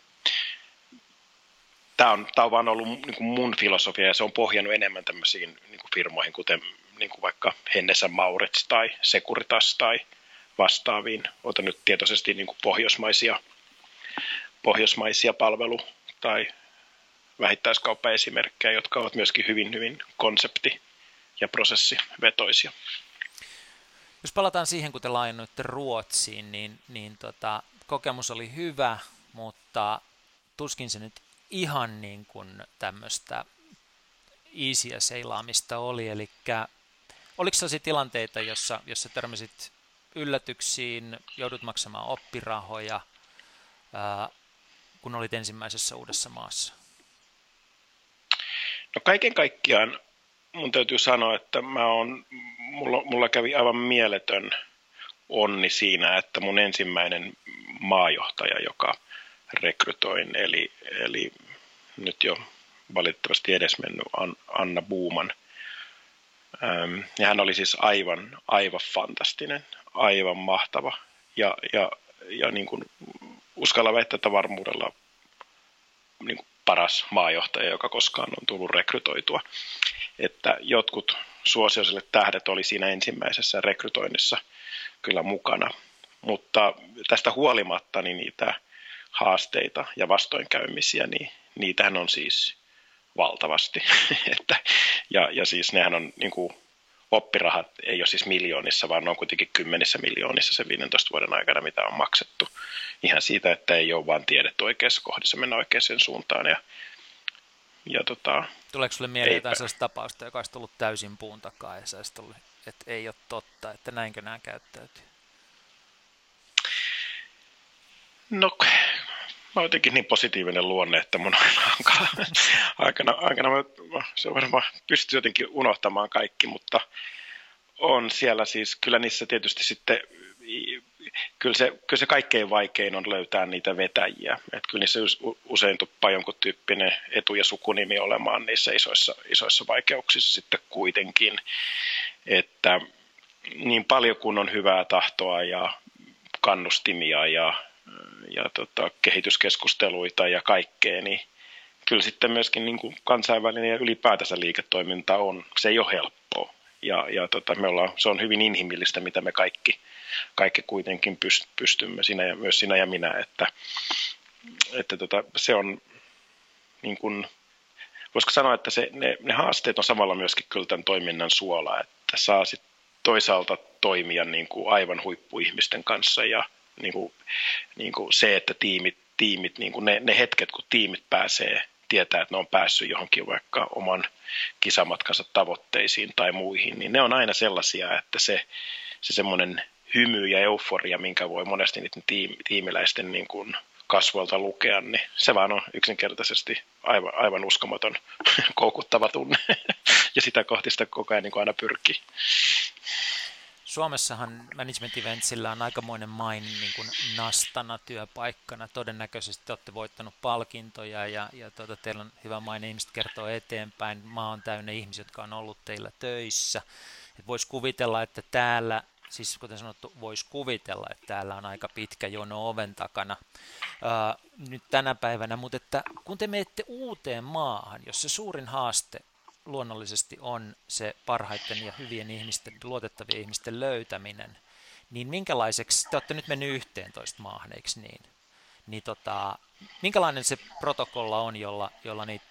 Tämä on, tämä on vaan ollut niin kuin mun filosofia ja se on pohjannut enemmän tämmöisiin niin kuin firmoihin, kuten niin kuin vaikka Hennessä Maurits tai Securitas tai vastaaviin. Otan nyt tietoisesti niin kuin pohjoismaisia, pohjoismaisia palvelu- tai vähittäiskauppaesimerkkejä, jotka ovat myöskin hyvin, hyvin konsepti- ja prosessivetoisia. Jos palataan siihen, kun te laajennuitte Ruotsiin, niin, niin tota, kokemus oli hyvä, mutta tuskin se nyt ihan niin kuin tämmöistä easyä seilaamista oli, eli oliko sellaisia tilanteita, jossa, jossa törmäsit yllätyksiin, joudut maksamaan oppirahoja, ää, kun olit ensimmäisessä uudessa maassa? No kaiken kaikkiaan mun täytyy sanoa, että mä on, mulla, mulla kävi aivan mieletön onni siinä, että mun ensimmäinen maajohtaja, joka rekrytoin, eli, eli nyt jo valitettavasti edesmennyt Anna Buuman. Ja hän oli siis aivan, aivan fantastinen, aivan mahtava ja, ja, ja niin kuin uskalla väittää, että varmuudella niin kuin paras maajohtaja, joka koskaan on tullut rekrytoitua. Että jotkut suosioisille tähdet oli siinä ensimmäisessä rekrytoinnissa kyllä mukana. Mutta tästä huolimatta niin niitä haasteita ja vastoinkäymisiä, niin niitähän on siis valtavasti. <laughs> että, ja, ja siis nehän on niin kuin, oppirahat ei ole siis miljoonissa, vaan ne on kuitenkin kymmenissä miljoonissa se 15 vuoden aikana, mitä on maksettu. Ihan siitä, että ei ole vaan tiedetty oikeassa kohdassa mennä oikeaan suuntaan. Ja, ja tota, Tuleeko sinulle mieleen jotain sellaista tapausta, joka olisi tullut täysin puun takaa ja se ollut, että ei ole totta, että näinkö nämä käyttäytyy? No, mä oon jotenkin niin positiivinen luonne, että mun aikana, aikana, aikana mä, se varmaan pystyy jotenkin unohtamaan kaikki, mutta on siellä siis, kyllä niissä tietysti sitten kyllä se, kyllä se kaikkein vaikein on löytää niitä vetäjiä. Et kyllä niissä usein tuppaa jonkun tyyppinen etu- ja sukunimi olemaan niissä isoissa, isoissa vaikeuksissa sitten kuitenkin. Että niin paljon kuin on hyvää tahtoa ja kannustimia ja, ja tota, kehityskeskusteluita ja kaikkea, niin kyllä sitten myöskin niin kuin kansainvälinen ja ylipäätänsä liiketoiminta on, se ei ole helppoa. Ja, ja tota, me ollaan, se on hyvin inhimillistä, mitä me kaikki, kaikki kuitenkin pystymme, sinä ja, myös sinä ja minä, että, että tota, se on niin kuin, voisiko sanoa, että se, ne, ne haasteet on samalla myöskin kyllä tämän toiminnan suola, että saa sit toisaalta toimia niin kuin aivan huippuihmisten kanssa ja niin kuin, niin kuin se, että tiimit, tiimit niin kuin ne, ne hetket, kun tiimit pääsee tietää, että ne on päässyt johonkin vaikka oman kisamatkansa tavoitteisiin tai muihin, niin ne on aina sellaisia, että se, se semmoinen hymy ja euforia, minkä voi monesti niiden tiim, tiimiläisten niin kuin kasvoilta lukea, niin se vaan on yksinkertaisesti aivan, aivan uskomaton <laughs> koukuttava tunne. <laughs> ja sitä kohti sitä koko ajan niin aina pyrkii. Suomessahan Management Eventsillä on aikamoinen main niin kuin nastana työpaikkana. Todennäköisesti olette voittanut palkintoja ja, ja tuota, teillä on hyvä maine, ihmiset kertoo eteenpäin. Maa on täynnä ihmisiä, jotka on ollut teillä töissä. Voisi kuvitella, että täällä, siis kuten sanottu, voisi kuvitella, että täällä on aika pitkä jono oven takana ää, nyt tänä päivänä, mutta että kun te menette uuteen maahan, jos se suurin haaste luonnollisesti on se parhaiten ja hyvien ihmisten, luotettavien ihmisten löytäminen, niin minkälaiseksi, te olette nyt mennyt 11 maahan, eikö niin? Niin tota, minkälainen se protokolla on, jolla, jolla niitä,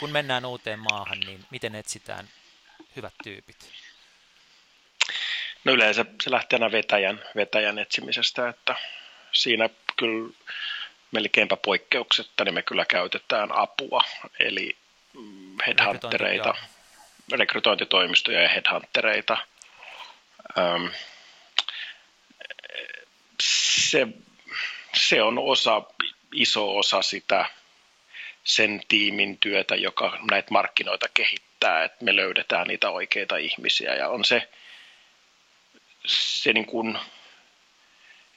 kun mennään uuteen maahan, niin miten etsitään hyvät tyypit? No yleensä se lähtee aina vetäjän, vetäjän etsimisestä, että siinä kyllä melkeinpä poikkeuksetta, niin me kyllä käytetään apua. Eli headhuntereita, rekrytointitoimistoja ja headhuntereita. Ähm, se, se on osa, iso osa sitä sen tiimin työtä, joka näitä markkinoita kehittää, että me löydetään niitä oikeita ihmisiä ja on se, se niin kuin,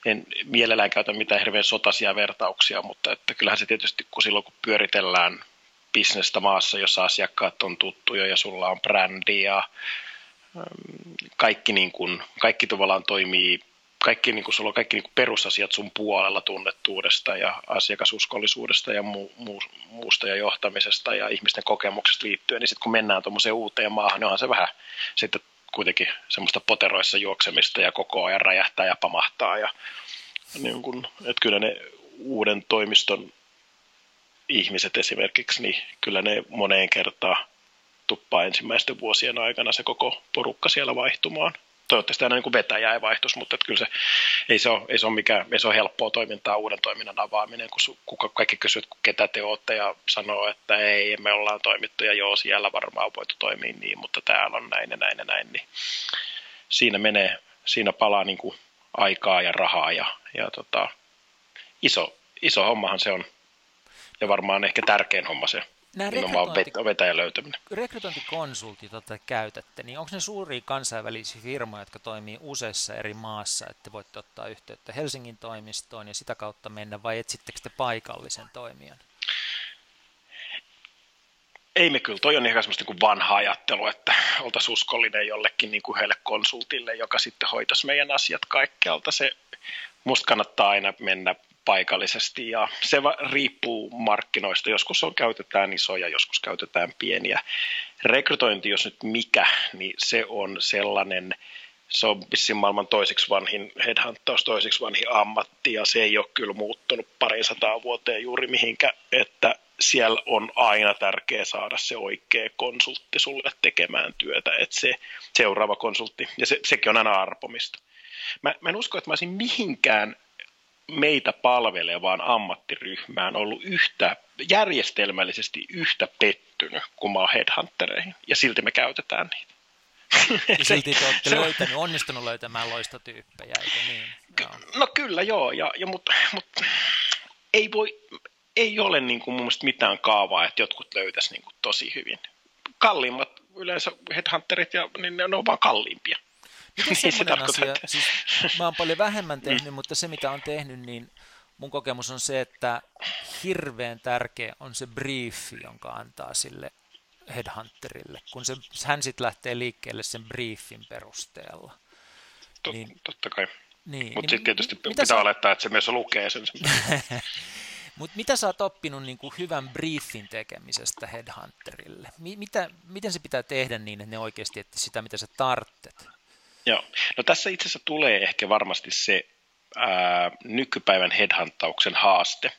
en mielellään käytä mitään hirveän sotaisia vertauksia, mutta että kyllähän se tietysti, kun silloin kun pyöritellään bisnestä maassa, jossa asiakkaat on tuttuja ja sulla on brändi ja ähm, kaikki, niin kuin, kaikki tavallaan toimii, kaikki, niin kuin, sulla on kaikki niin kuin perusasiat sun puolella tunnettuudesta ja asiakasuskollisuudesta ja mu, mu, muusta ja johtamisesta ja ihmisten kokemuksesta liittyen, niin sitten kun mennään tuommoiseen uuteen maahan, niin onhan se vähän sitten kuitenkin semmoista poteroissa juoksemista ja koko ajan räjähtää ja pamahtaa ja niin kuin, että kyllä ne uuden toimiston ihmiset esimerkiksi, niin kyllä ne moneen kertaan tuppaa ensimmäisten vuosien aikana se koko porukka siellä vaihtumaan. Toivottavasti aina niin vetäjä ei vaihtuisi, mutta että kyllä se ei, se ole, ei, se ole mikään, ei se ole helppoa toimintaa uuden toiminnan avaaminen, kun, kun kaikki kysyvät, ketä te olette ja sanoo, että ei, me ollaan toimittu ja joo, siellä varmaan voitu toimia niin, mutta täällä on näin ja näin ja näin, niin siinä menee, siinä palaa niin kuin aikaa ja rahaa ja, ja tota, iso, iso hommahan se on. Ja varmaan ehkä tärkein homma se Nämä rekrytointi, vetäjän löytäminen. Rekrytointikonsultit, joita käytätte, niin onko ne suuria kansainvälisiä firmoja, jotka toimii useissa eri maassa, että voitte ottaa yhteyttä Helsingin toimistoon ja sitä kautta mennä, vai etsittekö te paikallisen toimijan? Ei me kyllä, toi on ihan semmoista niin vanha ajattelu, että <laughs> oltaisiin uskollinen jollekin niin kuin heille konsultille, joka sitten hoitaisi meidän asiat kaikkialta. Se, musta kannattaa aina mennä paikallisesti ja se riippuu markkinoista. Joskus on, käytetään isoja, joskus käytetään pieniä. Rekrytointi, jos nyt mikä, niin se on sellainen, se on vissiin maailman toiseksi vanhin headhuntaus, toiseksi vanhin ammatti ja se ei ole kyllä muuttunut parin sataa vuoteen juuri mihinkä, että siellä on aina tärkeää saada se oikea konsultti sulle tekemään työtä, että se seuraava konsultti, ja se, sekin on aina arpomista. Mä, mä en usko, että mä olisin mihinkään meitä palvelevaan ammattiryhmään ollut yhtä järjestelmällisesti yhtä pettynyt kuin mä oon headhuntereihin, ja silti me käytetään niitä. <laughs> Ja silti te olette se, löytänyt, onnistunut löytämään loistotyyppejä, eikö niin? Joo. No kyllä joo, ja, ja mutta mut, ei, voi, ei ole niin kuin mun mitään kaavaa, että jotkut löytäisi niin kuin tosi hyvin. Kalliimmat yleensä headhunterit, ja, niin ne on vaan kalliimpia. Miten semmoinen asia, siis mä oon paljon vähemmän mm. tehnyt, mm. mutta se mitä on tehnyt, niin mun kokemus on se, että hirveän tärkeä on se briefi, jonka antaa sille headhunterille, kun se, hän sitten lähtee liikkeelle sen briefin perusteella. Tot, niin, totta kai. Niin, Mutta niin, sitten tietysti pitää sä... olettaa, että se myös lukee sen. <laughs> Mutta mitä sä oot oppinut niin kuin hyvän briefin tekemisestä headhunterille? Mitä, miten se pitää tehdä niin, että ne oikeasti että sitä, mitä sä tarttet? Joo, no tässä itse asiassa tulee ehkä varmasti se ää, nykypäivän headhuntauksen haaste.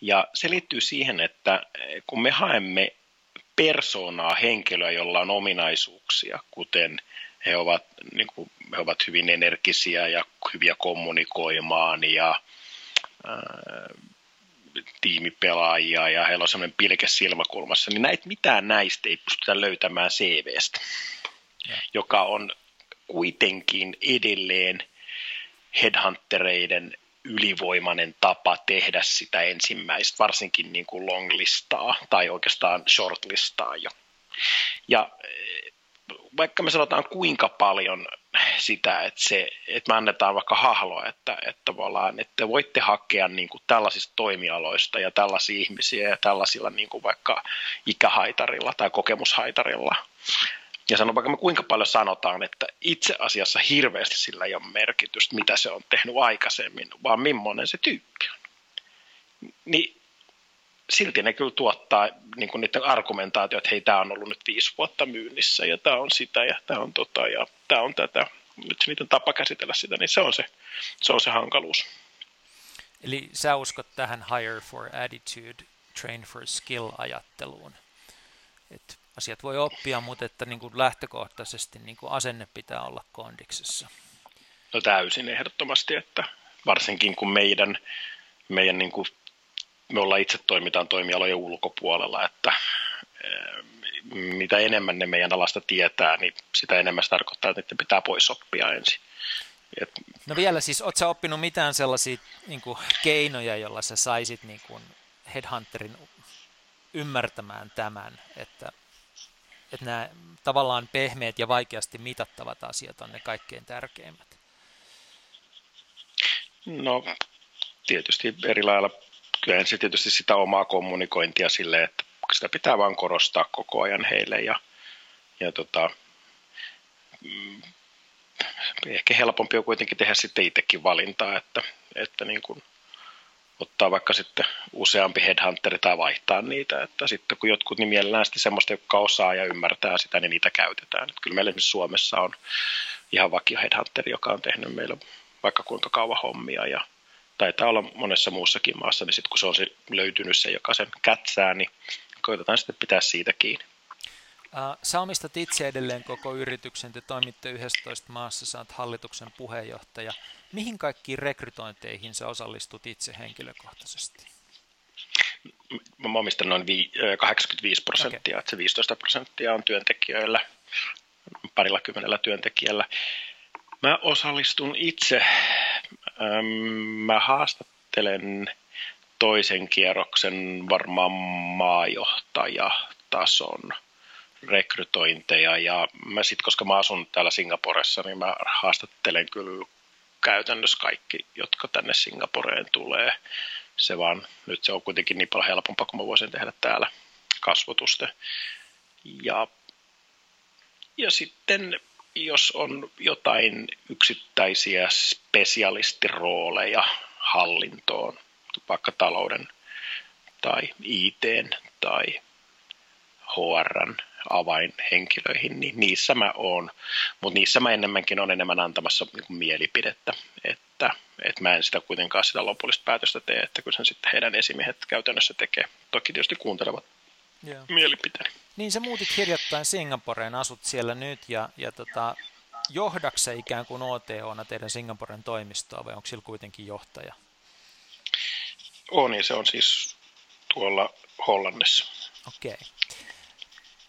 Ja se liittyy siihen, että kun me haemme persoonaa, henkilöä, jolla on ominaisuuksia, kuten he ovat, niin kuin, he ovat hyvin energisiä ja hyviä kommunikoimaan ja ää, tiimipelaajia ja heillä on sellainen pilke silmäkulmassa, niin näitä, mitään näistä ei pystytä löytämään CVstä, ja. joka on kuitenkin edelleen headhuntereiden ylivoimainen tapa tehdä sitä ensimmäistä, varsinkin niin kuin longlistaa tai oikeastaan shortlistaa jo. Ja eh, vaikka me sanotaan kuinka paljon sitä, että, se, että me annetaan vaikka hahloa, että, että, tavallaan, että voitte hakea niin kuin tällaisista toimialoista ja tällaisia ihmisiä ja tällaisilla niin kuin vaikka ikähaitarilla tai kokemushaitarilla, ja sanon vaikka me kuinka paljon sanotaan, että itse asiassa hirveästi sillä ei ole merkitystä, mitä se on tehnyt aikaisemmin, vaan millainen se tyyppi on. Niin silti ne kyllä tuottaa niin kuin niiden argumentaatio, että hei, tämä on ollut nyt viisi vuotta myynnissä ja tämä on sitä ja tämä on tota ja tämä on tätä. Nyt niiden tapa käsitellä sitä, niin se on se, se, on se hankaluus. Eli sä uskot tähän hire for attitude, train for skill ajatteluun. Että asiat voi oppia, mutta että niin kuin lähtökohtaisesti niin kuin asenne pitää olla kondiksessa. No täysin ehdottomasti, että varsinkin kun meidän, meidän niin kuin, me ollaan itse toimitaan toimialojen ulkopuolella, että eh, mitä enemmän ne meidän alasta tietää, niin sitä enemmän se tarkoittaa, että niiden pitää pois oppia ensin. Et... No vielä siis, ootko oppinut mitään sellaisia niin kuin, keinoja, joilla sä saisit niin kuin, headhunterin ymmärtämään tämän, että että nämä tavallaan pehmeät ja vaikeasti mitattavat asiat on ne kaikkein tärkeimmät? No tietysti eri lailla, kyllä se tietysti sitä omaa kommunikointia sille, että sitä pitää vaan korostaa koko ajan heille ja, ja tota, mm, ehkä helpompi on kuitenkin tehdä sitten itsekin valintaa, että, että niin kuin ottaa vaikka sitten useampi headhunteri tai vaihtaa niitä, että sitten kun jotkut niin mielellään sitten semmoista, jotka osaa ja ymmärtää sitä, niin niitä käytetään. Että kyllä meillä esimerkiksi Suomessa on ihan vakio headhunteri, joka on tehnyt meillä vaikka kuinka kauan hommia ja taitaa olla monessa muussakin maassa, niin sitten kun se on se löytynyt se, joka sen kätsää, niin koitetaan sitten pitää siitä kiinni. Sä omistat itse edelleen koko yrityksen, te toimitte 11 maassa, sä oot hallituksen puheenjohtaja. Mihin kaikkiin rekrytointeihin sä osallistut itse henkilökohtaisesti? Mä omistan noin 85 prosenttia, okay. että se 15 prosenttia on työntekijöillä, parilla kymmenellä työntekijällä. Mä osallistun itse, mä haastattelen toisen kierroksen varmaan maajohtajatason rekrytointeja ja mä sit, koska mä asun täällä Singaporessa, niin mä haastattelen kyllä käytännössä kaikki, jotka tänne Singaporeen tulee. Se vaan, nyt se on kuitenkin niin paljon helpompaa, kun mä voisin tehdä täällä kasvotusta. Ja, ja sitten jos on jotain yksittäisiä spesialistirooleja hallintoon, vaikka talouden tai IT tai HRn avainhenkilöihin, niin niissä mä oon. Mutta niissä mä enemmänkin on enemmän antamassa niin mielipidettä, että, että mä en sitä kuitenkaan sitä lopullista päätöstä tee, että kun sen sitten heidän esimiehet käytännössä tekee. Toki tietysti kuuntelevat yeah. mielipiteeni. Niin sä muutit hiljattain Singaporeen, asut siellä nyt ja, ja tota, johdakse ikään kuin OTOna teidän Singaporen toimistoa vai onko sillä kuitenkin johtaja? On, niin se on siis tuolla Hollannissa. Okei. Okay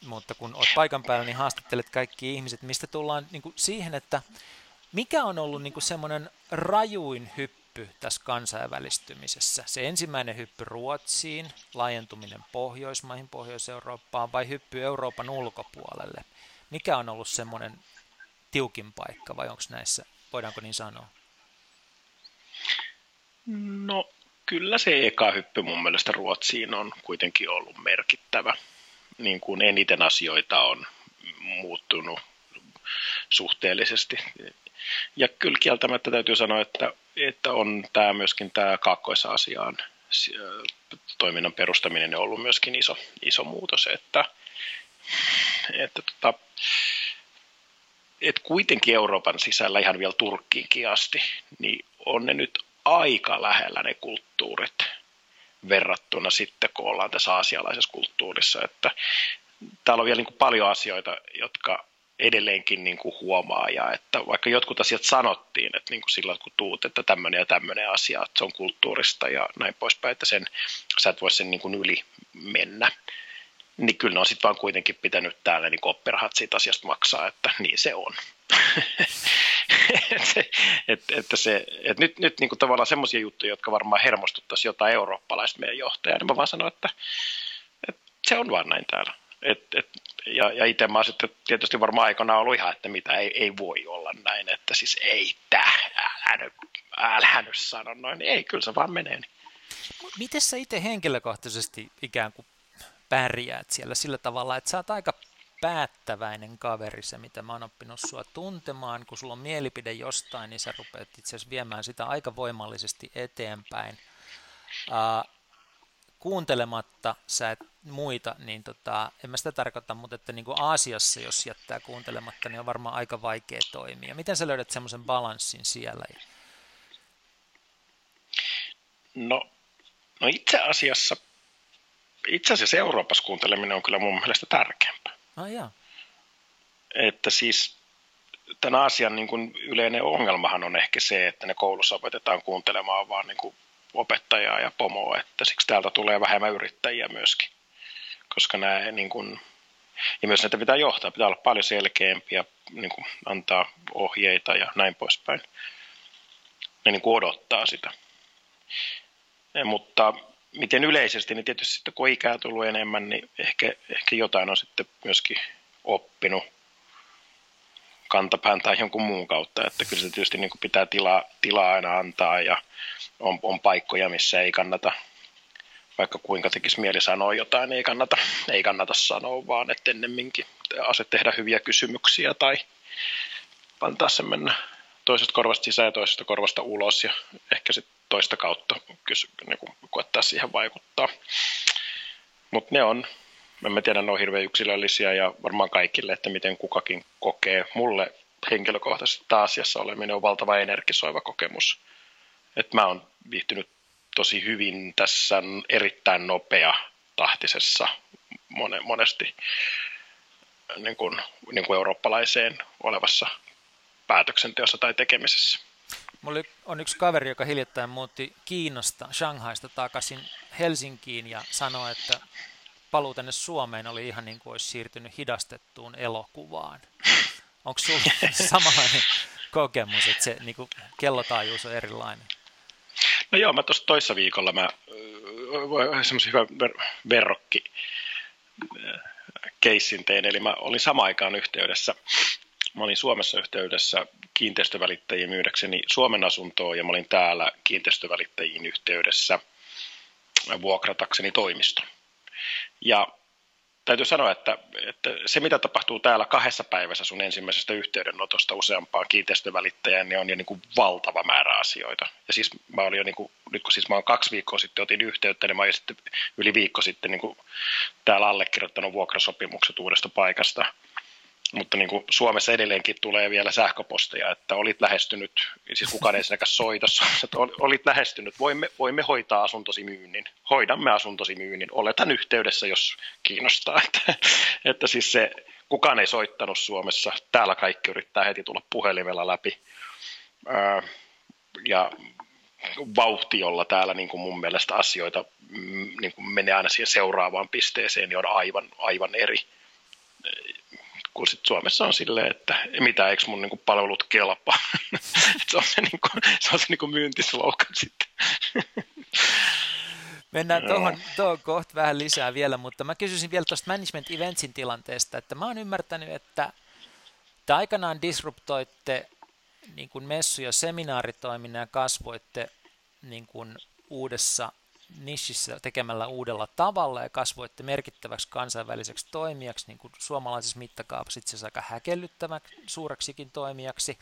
mutta kun olet paikan päällä, niin haastattelet kaikki ihmiset, mistä tullaan niin kuin siihen, että mikä on ollut niin semmoinen rajuin hyppy tässä kansainvälistymisessä? Se ensimmäinen hyppy Ruotsiin, laajentuminen Pohjoismaihin, Pohjois-Eurooppaan vai hyppy Euroopan ulkopuolelle? Mikä on ollut semmoinen tiukin paikka vai onko näissä, voidaanko niin sanoa? No kyllä se eka hyppy mun mielestä Ruotsiin on kuitenkin ollut merkittävä. Niin kuin eniten asioita on muuttunut suhteellisesti. Ja kyllä kieltämättä täytyy sanoa, että, että on tämä myöskin tämä Kaakkois-Aasiaan toiminnan perustaminen on ollut myöskin iso, iso muutos, että, että tota, et kuitenkin Euroopan sisällä ihan vielä Turkkiinkin asti, niin on ne nyt aika lähellä ne kulttuurit verrattuna sitten, kun ollaan tässä aasialaisessa kulttuurissa. Että täällä on vielä niin kuin paljon asioita, jotka edelleenkin niin kuin huomaa, ja että vaikka jotkut asiat sanottiin, että niin kuin silloin kun tuut, että tämmöinen ja tämmöinen asia, että se on kulttuurista ja näin poispäin, että sen, sä et voi sen niin kuin yli mennä, niin kyllä ne on sitten vaan kuitenkin pitänyt täällä niin opperahat siitä asiasta maksaa, että niin se on. <laughs> että, että, se, että nyt, nyt niin kuin tavallaan semmoisia juttuja, jotka varmaan hermostuttaisi jotain eurooppalaista meidän johtajaa, niin mä vaan sanon, että, että se on vaan näin täällä. Et, et, ja, ja itse mä sitten tietysti varmaan aikana ollut ihan, että mitä ei, ei voi olla näin, että siis ei tää, älä nyt, älä nyt sano noin, ei, kyllä se vaan menee. Niin. Miten sä itse henkilökohtaisesti ikään kuin pärjäät siellä sillä tavalla, että sä oot aika päättäväinen kaveri, se mitä mä oon oppinut sua tuntemaan, kun sulla on mielipide jostain, niin sä rupeat itse asiassa viemään sitä aika voimallisesti eteenpäin. Uh, kuuntelematta sä et muita, niin tota, en mä sitä tarkoita, mutta että niin kuin Aasiassa, jos jättää kuuntelematta, niin on varmaan aika vaikea toimia. Miten sä löydät semmoisen balanssin siellä? No, no itse asiassa itse asiassa Euroopassa kuunteleminen on kyllä mun mielestä tärkeämpää. Ah, jaa. Että siis tämän asian niin kuin yleinen ongelmahan on ehkä se, että ne koulussa opetetaan kuuntelemaan vaan niin kuin opettajaa ja pomoa, että siksi täältä tulee vähemmän yrittäjiä myöskin. Koska nämä niin kuin, ja myös näitä pitää johtaa, pitää olla paljon selkeämpiä, niin kuin antaa ohjeita ja näin poispäin. Ne niin kuin odottaa sitä. Ja, mutta miten yleisesti, niin tietysti sitten kun ikää tullut enemmän, niin ehkä, ehkä jotain on sitten myöskin oppinut kantapään tai jonkun muun kautta, että kyllä se tietysti niin pitää tilaa, tilaa aina antaa ja on, on paikkoja, missä ei kannata, vaikka kuinka tekisi mieli sanoa jotain, niin ei kannata, ei kannata sanoa, vaan että ennemminkin ase tehdä hyviä kysymyksiä tai antaa sen mennä toisesta korvasta sisään ja toisesta korvasta ulos ja ehkä sitten toista kautta kysy, niin kuin koettaa siihen vaikuttaa. Mutta ne on, en tiedä, ne on hirveän yksilöllisiä ja varmaan kaikille, että miten kukakin kokee. Mulle henkilökohtaisesti tämä asiassa oleminen on valtava energisoiva kokemus. Että mä oon viihtynyt tosi hyvin tässä erittäin nopea tahtisessa monesti niin kuin, niin kuin eurooppalaiseen olevassa päätöksenteossa tai tekemisessä. Mulla on yksi kaveri, joka hiljattain muutti Kiinasta, Shanghaista takaisin Helsinkiin ja sanoi, että paluu tänne Suomeen oli ihan niin kuin olisi siirtynyt hidastettuun elokuvaan. Onko sinulla <laughs> samanlainen kokemus, että se niin kuin kellotaajuus on erilainen? No joo, mä tuossa toissa viikolla mä semmoisen hyvän ver- verrokki keissin tein, eli mä olin samaan aikaan yhteydessä Mä olin Suomessa yhteydessä kiinteistövälittäjiin myydäkseni Suomen asuntoa ja mä olin täällä kiinteistövälittäjiin yhteydessä vuokratakseni toimisto. Ja täytyy sanoa, että, että se mitä tapahtuu täällä kahdessa päivässä sun ensimmäisestä yhteydenotosta useampaan kiinteistövälittäjään, niin on jo niin kuin valtava määrä asioita. Ja siis mä olin jo, niin kuin, nyt kun siis mä oon kaksi viikkoa sitten otin yhteyttä, niin mä olin sitten yli viikko sitten niin kuin täällä allekirjoittanut vuokrasopimukset uudesta paikasta – mutta niin kuin Suomessa edelleenkin tulee vielä sähköposteja, että olit lähestynyt, siis kukaan ei sekä soita, että olit lähestynyt, voimme, voimme hoitaa asuntosi myynnin, hoidamme asuntosi myynnin, oletan yhteydessä, jos kiinnostaa, <laughs> että, että siis se, kukaan ei soittanut Suomessa, täällä kaikki yrittää heti tulla puhelimella läpi, ja vauhti, jolla täällä niin kuin mun mielestä asioita mm, niin kuin menee aina siihen seuraavaan pisteeseen, niin on aivan, aivan eri kun sit Suomessa on silleen, että mitä eikö mun niinku palvelut kelpaa. <laughs> se on se, niinku, se, on se niinku myyntislogan sitten. Mennään tuohon, tuohon kohta vähän lisää vielä, mutta mä kysyisin vielä tuosta Management Eventsin tilanteesta, että mä oon ymmärtänyt, että te aikanaan disruptoitte niin kuin messu- ja seminaaritoiminnan ja kasvoitte niin kuin uudessa nishissä tekemällä uudella tavalla ja kasvoitte merkittäväksi kansainväliseksi toimijaksi, niin kuin suomalaisessa mittakaavassa itse asiassa aika häkellyttäväksi suureksikin toimijaksi.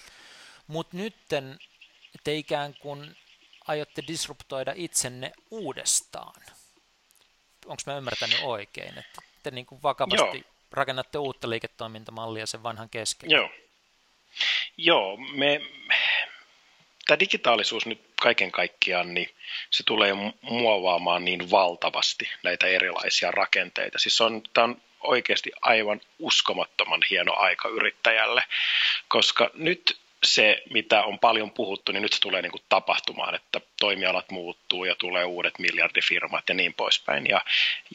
Mutta nytten te ikään kuin aiotte disruptoida itsenne uudestaan. Onko mä ymmärtänyt oikein, että te niin kuin vakavasti Joo. rakennatte uutta liiketoimintamallia sen vanhan kesken? Joo. Joo, me, tämä digitaalisuus nyt kaiken kaikkiaan, niin se tulee muovaamaan niin valtavasti näitä erilaisia rakenteita. Siis on, tämä on oikeasti aivan uskomattoman hieno aika yrittäjälle, koska nyt se, mitä on paljon puhuttu, niin nyt se tulee niin kuin tapahtumaan, että toimialat muuttuu ja tulee uudet miljardifirmat ja niin poispäin. Ja,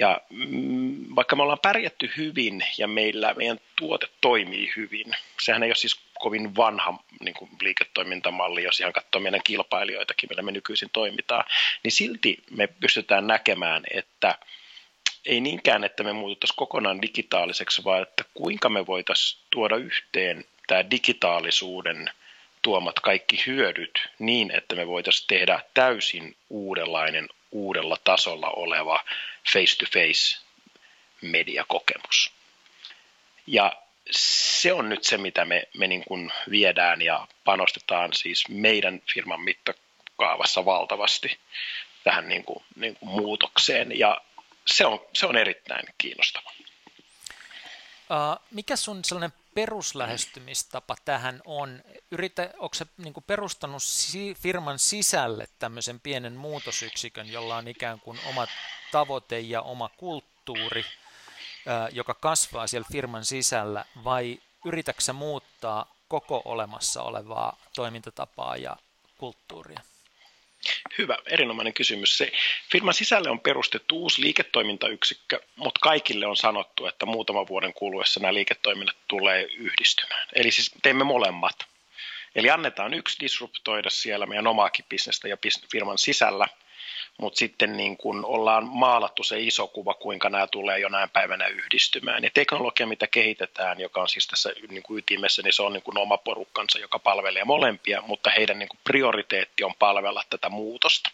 ja mm, vaikka me ollaan pärjätty hyvin ja meillä meidän tuote toimii hyvin, sehän ei ole siis kovin vanha niin kuin liiketoimintamalli, jos ihan katsoo meidän kilpailijoitakin, millä me nykyisin toimitaan, niin silti me pystytään näkemään, että ei niinkään, että me muututtaisiin kokonaan digitaaliseksi, vaan että kuinka me voitaisiin tuoda yhteen tämä digitaalisuuden tuomat kaikki hyödyt niin, että me voitaisiin tehdä täysin uudenlainen, uudella tasolla oleva face-to-face mediakokemus. Ja se on nyt se, mitä me, me niin kuin viedään ja panostetaan siis meidän firman mittakaavassa valtavasti tähän niin kuin, niin kuin muutokseen. Ja se on, se on erittäin kiinnostava. Uh, mikä sun sellainen peruslähestymistapa tähän on? Yritä, onko se niin perustanut si- firman sisälle tämmöisen pienen muutosyksikön, jolla on ikään kuin oma tavoite ja oma kulttuuri, joka kasvaa siellä firman sisällä, vai yritätkö muuttaa koko olemassa olevaa toimintatapaa ja kulttuuria? Hyvä, erinomainen kysymys. Se firman sisälle on perustettu uusi liiketoimintayksikkö, mutta kaikille on sanottu, että muutaman vuoden kuluessa nämä liiketoiminnat tulee yhdistymään. Eli siis teemme molemmat. Eli annetaan yksi disruptoida siellä meidän omaakin bisnestä ja firman sisällä – mutta sitten niin kun ollaan maalattu se iso kuva, kuinka nämä tulee jo näin päivänä yhdistymään. Ja teknologia, mitä kehitetään, joka on siis tässä niin kuin ytimessä, niin se on niin kuin oma porukkansa, joka palvelee molempia, mutta heidän niin kuin prioriteetti on palvella tätä muutosta.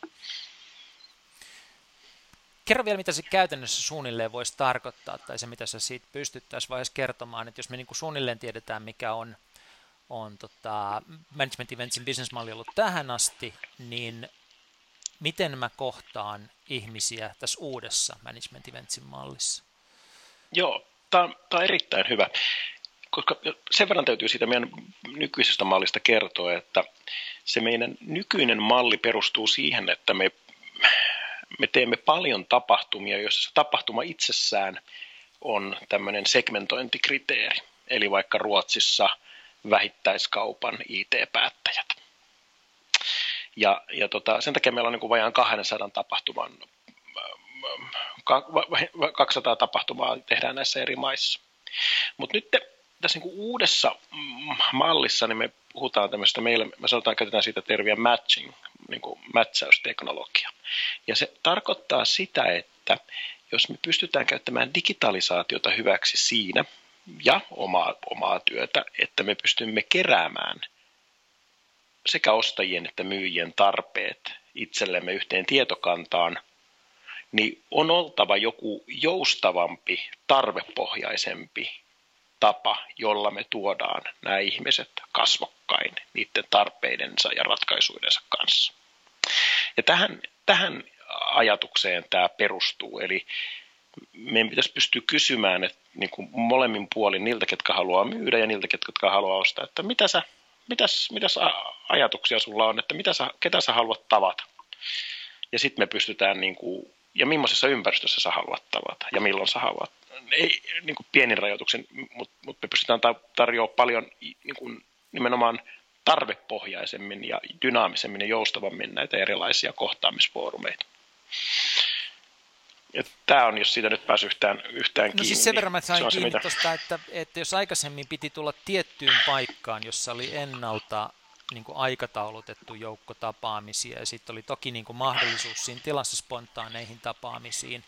Kerro vielä, mitä se käytännössä suunnilleen voisi tarkoittaa, tai se, mitä sä siitä pystyttäisiin vaiheessa kertomaan, että jos me niin kuin suunnilleen tiedetään, mikä on, on tota, Management Eventsin business-malli ollut tähän asti, niin miten mä kohtaan ihmisiä tässä uudessa Management Eventsin mallissa? Joo, tämä on, erittäin hyvä, koska sen verran täytyy siitä meidän nykyisestä mallista kertoa, että se meidän nykyinen malli perustuu siihen, että me, me teemme paljon tapahtumia, joissa tapahtuma itsessään on tämmöinen segmentointikriteeri, eli vaikka Ruotsissa vähittäiskaupan IT-päättäjät. Ja, ja tota, sen takia meillä on niin kuin vajaan 200 tapahtuman, 200 tapahtumaa tehdään näissä eri maissa. Mutta nyt tässä niin kuin uudessa mallissa niin me puhutaan tämmöistä, meillä, me sanotaan, käytetään siitä terviä matching, niin kuin matchausteknologia. Ja se tarkoittaa sitä, että jos me pystytään käyttämään digitalisaatiota hyväksi siinä ja omaa, omaa työtä, että me pystymme keräämään – sekä ostajien että myyjien tarpeet itsellemme yhteen tietokantaan, niin on oltava joku joustavampi, tarvepohjaisempi tapa, jolla me tuodaan nämä ihmiset kasvokkain niiden tarpeidensa ja ratkaisuidensa kanssa. Ja tähän, tähän ajatukseen tämä perustuu, eli meidän pitäisi pystyä kysymään että niin kuin molemmin puolin niiltä, ketkä haluaa myydä ja niiltä, ketkä haluaa ostaa, että mitä sä mitäs, mitäs ajatuksia sulla on, että mitä sä, ketä sä haluat tavata. Ja sitten me pystytään, niin kuin, ja millaisessa ympäristössä sä haluat tavata, ja milloin sä haluat. Ei niin kuin pienin rajoituksen, mutta mut me pystytään tarjoamaan paljon niin kuin, nimenomaan tarvepohjaisemmin ja dynaamisemmin ja joustavammin näitä erilaisia kohtaamisfoorumeita. Tämä on, jos siitä nyt pääsi yhtään, yhtään kiinni. No siis sen verran mä sain kiinni se, tuosta, että, että jos aikaisemmin piti tulla tiettyyn paikkaan, jossa oli ennalta niin kuin aikataulutettu joukko tapaamisia ja sitten oli toki niin kuin mahdollisuus siinä tilassa spontaaneihin tapaamisiin,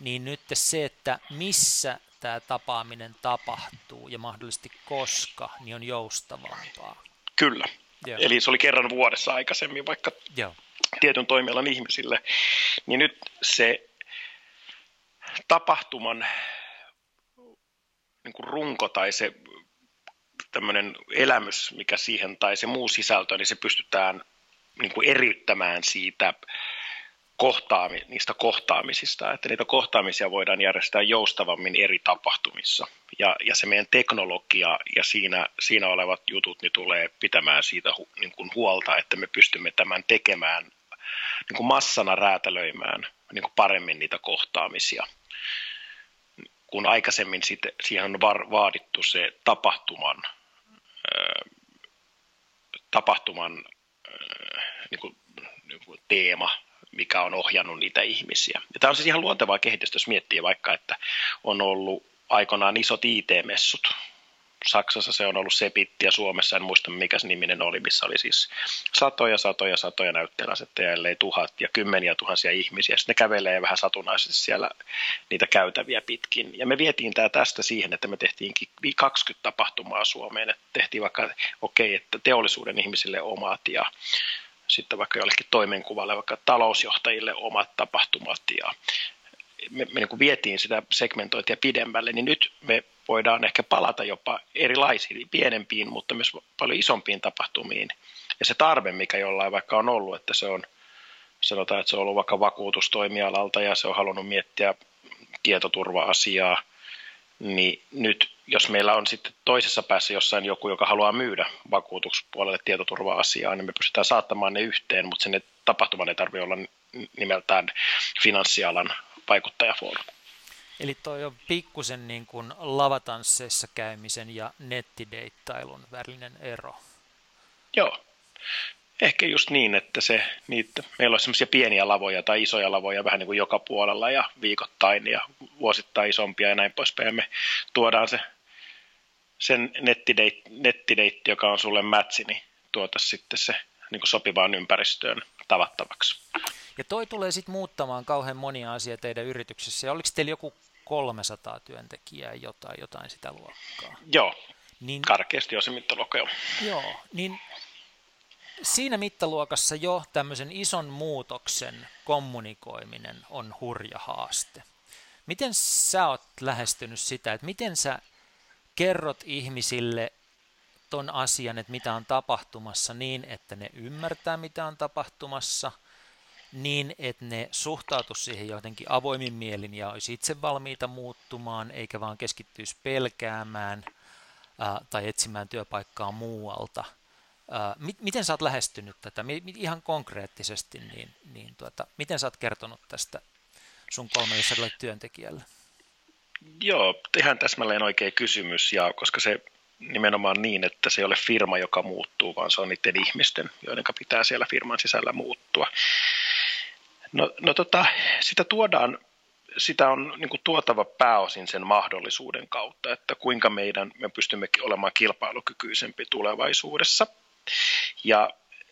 niin nyt se, että missä tämä tapaaminen tapahtuu ja mahdollisesti koska, niin on joustavampaa. Kyllä. Joo. Eli se oli kerran vuodessa aikaisemmin vaikka Joo. tietyn toimialan ihmisille. Niin nyt se tapahtuman niin kuin runko tai se tämmöinen elämys, mikä siihen, tai se muu sisältö, niin se pystytään niin kuin eriyttämään siitä kohtaami, niistä kohtaamisista, että niitä kohtaamisia voidaan järjestää joustavammin eri tapahtumissa. Ja, ja se meidän teknologia ja siinä, siinä olevat jutut niin tulee pitämään siitä hu, niin kuin huolta, että me pystymme tämän tekemään niin kuin massana räätälöimään niin kuin paremmin niitä kohtaamisia. Kun aikaisemmin siitä, siihen on var, vaadittu se tapahtuman, ää, tapahtuman ää, niin kuin, niin kuin teema, mikä on ohjannut niitä ihmisiä. Ja tämä on siis ihan luontevaa kehitystä, jos miettii vaikka, että on ollut aikoinaan isot IT-messut. Saksassa se on ollut Sepitti ja Suomessa en muista mikä se niminen oli, missä oli siis satoja, satoja, satoja näytteenasettajia, ellei tuhat ja kymmeniä tuhansia ihmisiä. Sitten ne kävelee vähän satunnaisesti siellä niitä käytäviä pitkin. Ja me vietiin tämä tästä siihen, että me tehtiin 20 tapahtumaa Suomeen. Että tehtiin vaikka, okei, okay, että teollisuuden ihmisille omat ja sitten vaikka jollekin toimenkuvalle, vaikka talousjohtajille omat tapahtumat ja me, me niin kuin vietiin sitä segmentointia pidemmälle, niin nyt me voidaan ehkä palata jopa erilaisiin, pienempiin, mutta myös paljon isompiin tapahtumiin. Ja se tarve, mikä jollain vaikka on ollut, että se on, sanotaan, että se on ollut vaikka vakuutustoimialalta ja se on halunnut miettiä tietoturva-asiaa, niin nyt jos meillä on sitten toisessa päässä jossain joku, joka haluaa myydä vakuutuspuolelle tietoturva-asiaa, niin me pystytään saattamaan ne yhteen, mutta sen tapahtuman ei tarvitse olla nimeltään finanssialan vaikuttajafoorumi. Eli toi on pikkusen niin kuin lavatansseissa käymisen ja nettideittailun välinen ero. Joo, ehkä just niin, että se, niitä, meillä on semmoisia pieniä lavoja tai isoja lavoja vähän niin kuin joka puolella ja viikoittain ja vuosittain isompia ja näin poispäin. Ja me tuodaan se sen nettideitti, nettideitti joka on sulle mätsi, niin tuota sitten se niin kuin sopivaan ympäristöön tavattavaksi. Ja toi tulee sitten muuttamaan kauhean monia asioita teidän yrityksessä. Ja oliko teillä joku 300 työntekijää jotain, jotain sitä luokkaa? Joo, niin, karkeasti on se mittaluokka jo. Joo, niin siinä mittaluokassa jo tämmöisen ison muutoksen kommunikoiminen on hurja haaste. Miten sä oot lähestynyt sitä, että miten sä kerrot ihmisille ton asian, että mitä on tapahtumassa niin, että ne ymmärtää, mitä on tapahtumassa, niin, että ne suhtautu siihen jotenkin avoimin mielin ja olisi itse valmiita muuttumaan, eikä vaan keskittyisi pelkäämään ää, tai etsimään työpaikkaa muualta. Ää, mit, miten sä oot lähestynyt tätä ihan konkreettisesti, niin, niin tuota, miten sä oot kertonut tästä sun 300 työntekijälle? Joo, ihan täsmälleen oikea kysymys, ja koska se nimenomaan niin, että se ei ole firma, joka muuttuu, vaan se on niiden ihmisten, joiden pitää siellä firman sisällä muuttua. No, no tota, sitä tuodaan, sitä on niin kuin tuotava pääosin sen mahdollisuuden kautta, että kuinka meidän, me pystymme olemaan kilpailukykyisempi tulevaisuudessa. Ja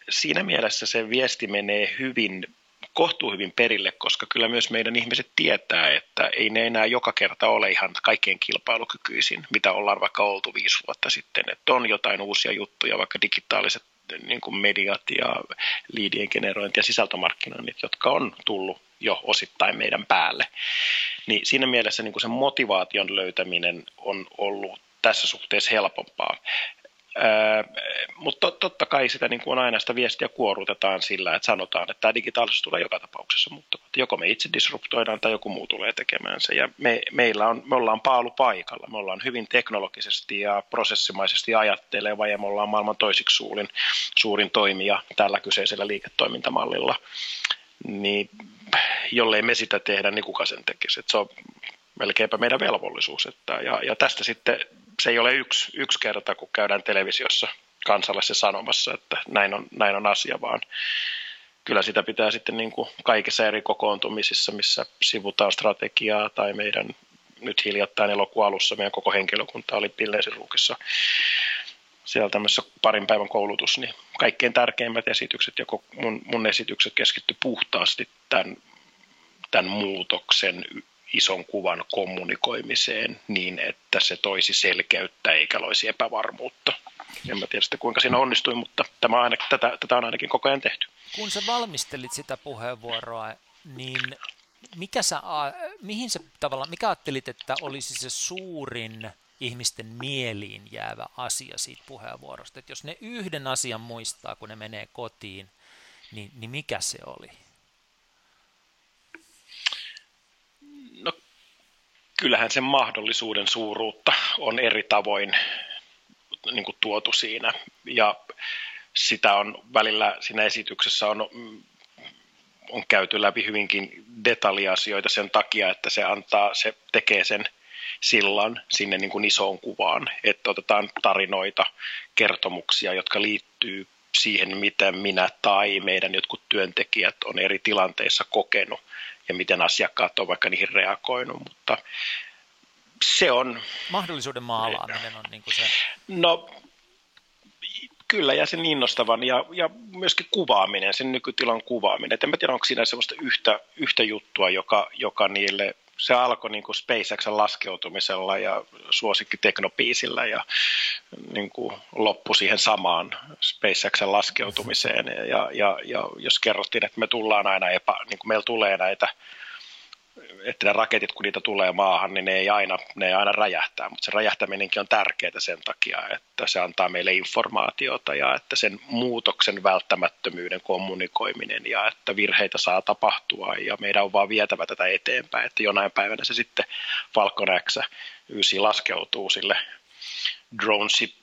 siinä mielessä se viesti menee hyvin kohtuu hyvin perille, koska kyllä myös meidän ihmiset tietää, että ei ne enää joka kerta ole ihan kaikkein kilpailukykyisin, mitä ollaan vaikka oltu viisi vuotta sitten. Että on jotain uusia juttuja, vaikka digitaaliset niin kuin mediat ja liidien generointi ja sisältömarkkinoinnit, jotka on tullut jo osittain meidän päälle. Niin siinä mielessä niin kuin sen motivaation löytäminen on ollut tässä suhteessa helpompaa. Öö, mutta totta kai sitä niin kuin aina sitä viestiä kuorutetaan sillä, että sanotaan, että tämä digitaalisuus tulee joka tapauksessa muuttumaan. Joko me itse disruptoidaan tai joku muu tulee tekemään se. Ja me, meillä on, me ollaan paalu paikalla. Me ollaan hyvin teknologisesti ja prosessimaisesti ajatteleva ja me ollaan maailman toisiksi suurin, suurin toimija tällä kyseisellä liiketoimintamallilla. Niin jollei me sitä tehdä, niin kuka sen tekisi? Et se on melkeinpä meidän velvollisuus. Että, ja, ja tästä sitten se ei ole yksi, yksi kerta, kun käydään televisiossa kansalaisessa sanomassa, että näin on, näin on asia, vaan kyllä sitä pitää sitten niin kuin kaikissa eri kokoontumisissa, missä sivutaan strategiaa tai meidän nyt hiljattain elokuun alussa meidän koko henkilökunta oli Pilleensiruukissa siellä tämmöisessä parin päivän koulutus, niin kaikkein tärkeimmät esitykset ja mun, mun esitykset keskitty puhtaasti tämän, tämän muutoksen ison kuvan kommunikoimiseen niin, että se toisi selkeyttä eikä loisi epävarmuutta. En mä tiedä sitten kuinka siinä onnistui, mutta tämä aina, tätä, tätä on ainakin koko ajan tehty. Kun sä valmistelit sitä puheenvuoroa, niin mikä sä, mihin sä tavallaan, mikä ajattelit, että olisi se suurin ihmisten mieliin jäävä asia siitä puheenvuorosta? Että jos ne yhden asian muistaa, kun ne menee kotiin, niin, niin mikä se oli? No, kyllähän sen mahdollisuuden suuruutta on eri tavoin niin kuin tuotu siinä. Ja sitä on välillä siinä esityksessä on, on käyty läpi hyvinkin detaljiasioita sen takia, että se antaa, se tekee sen sillan sinne niin kuin isoon kuvaan, että otetaan tarinoita, kertomuksia, jotka liittyy siihen, miten minä tai meidän jotkut työntekijät on eri tilanteissa kokenut ja miten asiakkaat on vaikka niihin reagoinut, mutta se on... Mahdollisuuden maalaaminen on niin kuin se... No kyllä, ja sen innostavan ja, ja myöskin kuvaaminen, sen nykytilan kuvaaminen. Et en mä tiedä, onko siinä sellaista yhtä, yhtä juttua, joka, joka niille se alkoi niin kuin SpaceXn laskeutumisella ja suosikki teknopiisillä ja niin kuin loppui siihen samaan SpaceXn laskeutumiseen. Ja, ja, ja jos kerrottiin, että me tullaan aina epä, niin kuin meillä tulee näitä että ne raketit, kun niitä tulee maahan, niin ne ei aina, ne ei aina räjähtää, mutta se räjähtäminenkin on tärkeää sen takia, että se antaa meille informaatiota ja että sen muutoksen välttämättömyyden kommunikoiminen ja että virheitä saa tapahtua ja meidän on vaan vietävä tätä eteenpäin, että jonain päivänä se sitten Falcon X 9 laskeutuu sille dronesi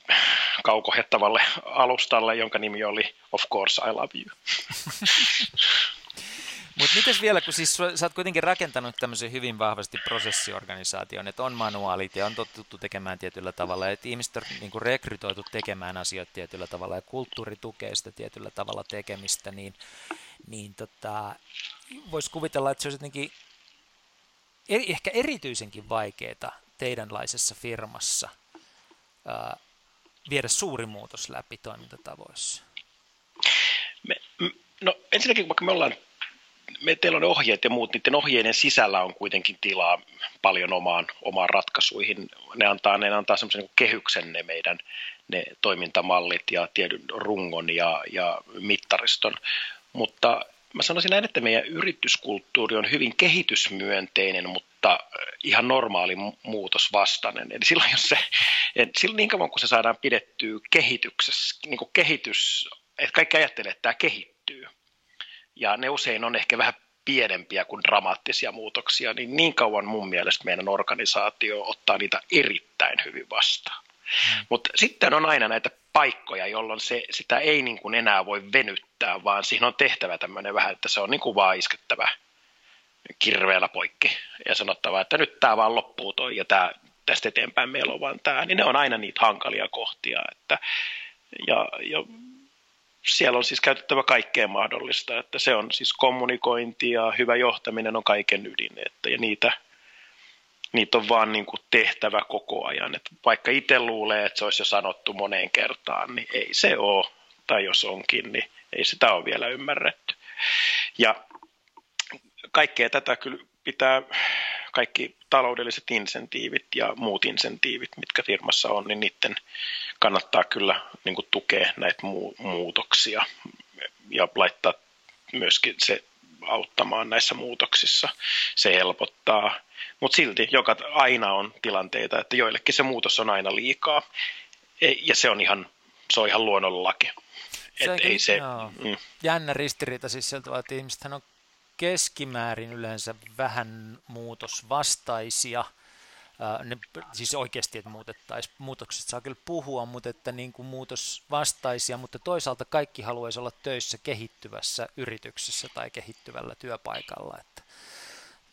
kaukohettavalle alustalle, jonka nimi oli Of course I love you. <laughs> Mutta mitäs vielä, kun siis sä oot kuitenkin rakentanut tämmöisen hyvin vahvasti prosessiorganisaation, että on manuaalit ja on totuttu tekemään tietyllä tavalla, että ihmiset on niin kuin rekrytoitu tekemään asioita tietyllä tavalla ja kulttuuri tukee sitä tietyllä tavalla tekemistä, niin, niin tota, voisi kuvitella, että se olisi jotenkin eri, ehkä erityisenkin vaikeaa teidänlaisessa firmassa ää, viedä suuri muutos läpi toimintatavoissa. Me, no ensinnäkin, vaikka me ollaan me, teillä on ohjeet ja muut, niiden ohjeiden sisällä on kuitenkin tilaa paljon omaan, omaan ratkaisuihin. Ne antaa, ne antaa semmoisen niin kehyksen ne meidän ne toimintamallit ja tietyn rungon ja, ja mittariston. Mutta mä sanoisin näin, että meidän yrityskulttuuri on hyvin kehitysmyönteinen, mutta ihan normaali muutosvastainen. Eli silloin, jos se, silloin niin kauan kun se saadaan pidettyä kehityksessä, niin kuin kehitys, että kaikki ajattelee, että tämä kehittyy – ja ne usein on ehkä vähän pienempiä kuin dramaattisia muutoksia, niin niin kauan mun mielestä meidän organisaatio ottaa niitä erittäin hyvin vastaan. Mm. Mutta sitten on aina näitä paikkoja, jolloin se, sitä ei niin kuin enää voi venyttää, vaan siihen on tehtävä tämmöinen vähän, että se on niin kuin vaan iskettävä kirveellä poikki ja sanottava, että nyt tämä vaan loppuu toi ja tää, tästä eteenpäin meillä on vaan tämä, niin ne on aina niitä hankalia kohtia. Että, ja, ja siellä on siis käytettävä kaikkea mahdollista, että se on siis kommunikointi ja hyvä johtaminen on kaiken ydin, että, ja niitä, niitä on vaan niin kuin tehtävä koko ajan. Että vaikka itse luulee, että se olisi jo sanottu moneen kertaan, niin ei se ole, tai jos onkin, niin ei sitä ole vielä ymmärretty. Ja kaikkea tätä kyllä pitää, kaikki taloudelliset insentiivit ja muut insentiivit, mitkä firmassa on, niin niiden kannattaa kyllä niin kuin tukea näitä muutoksia ja laittaa myöskin se auttamaan näissä muutoksissa. Se helpottaa, mutta silti joka aina on tilanteita, että joillekin se muutos on aina liikaa ja se on ihan, se on ihan luonnonlaki. Se, ei se, mm. Jännä ristiriita siis sieltä, että ihmiset on keskimäärin yleensä vähän muutosvastaisia – ne, siis oikeasti, että muutettaisiin, muutokset saa kyllä puhua, mutta että niin kuin muutos vastaisia, mutta toisaalta kaikki haluaisi olla töissä kehittyvässä yrityksessä tai kehittyvällä työpaikalla. Että,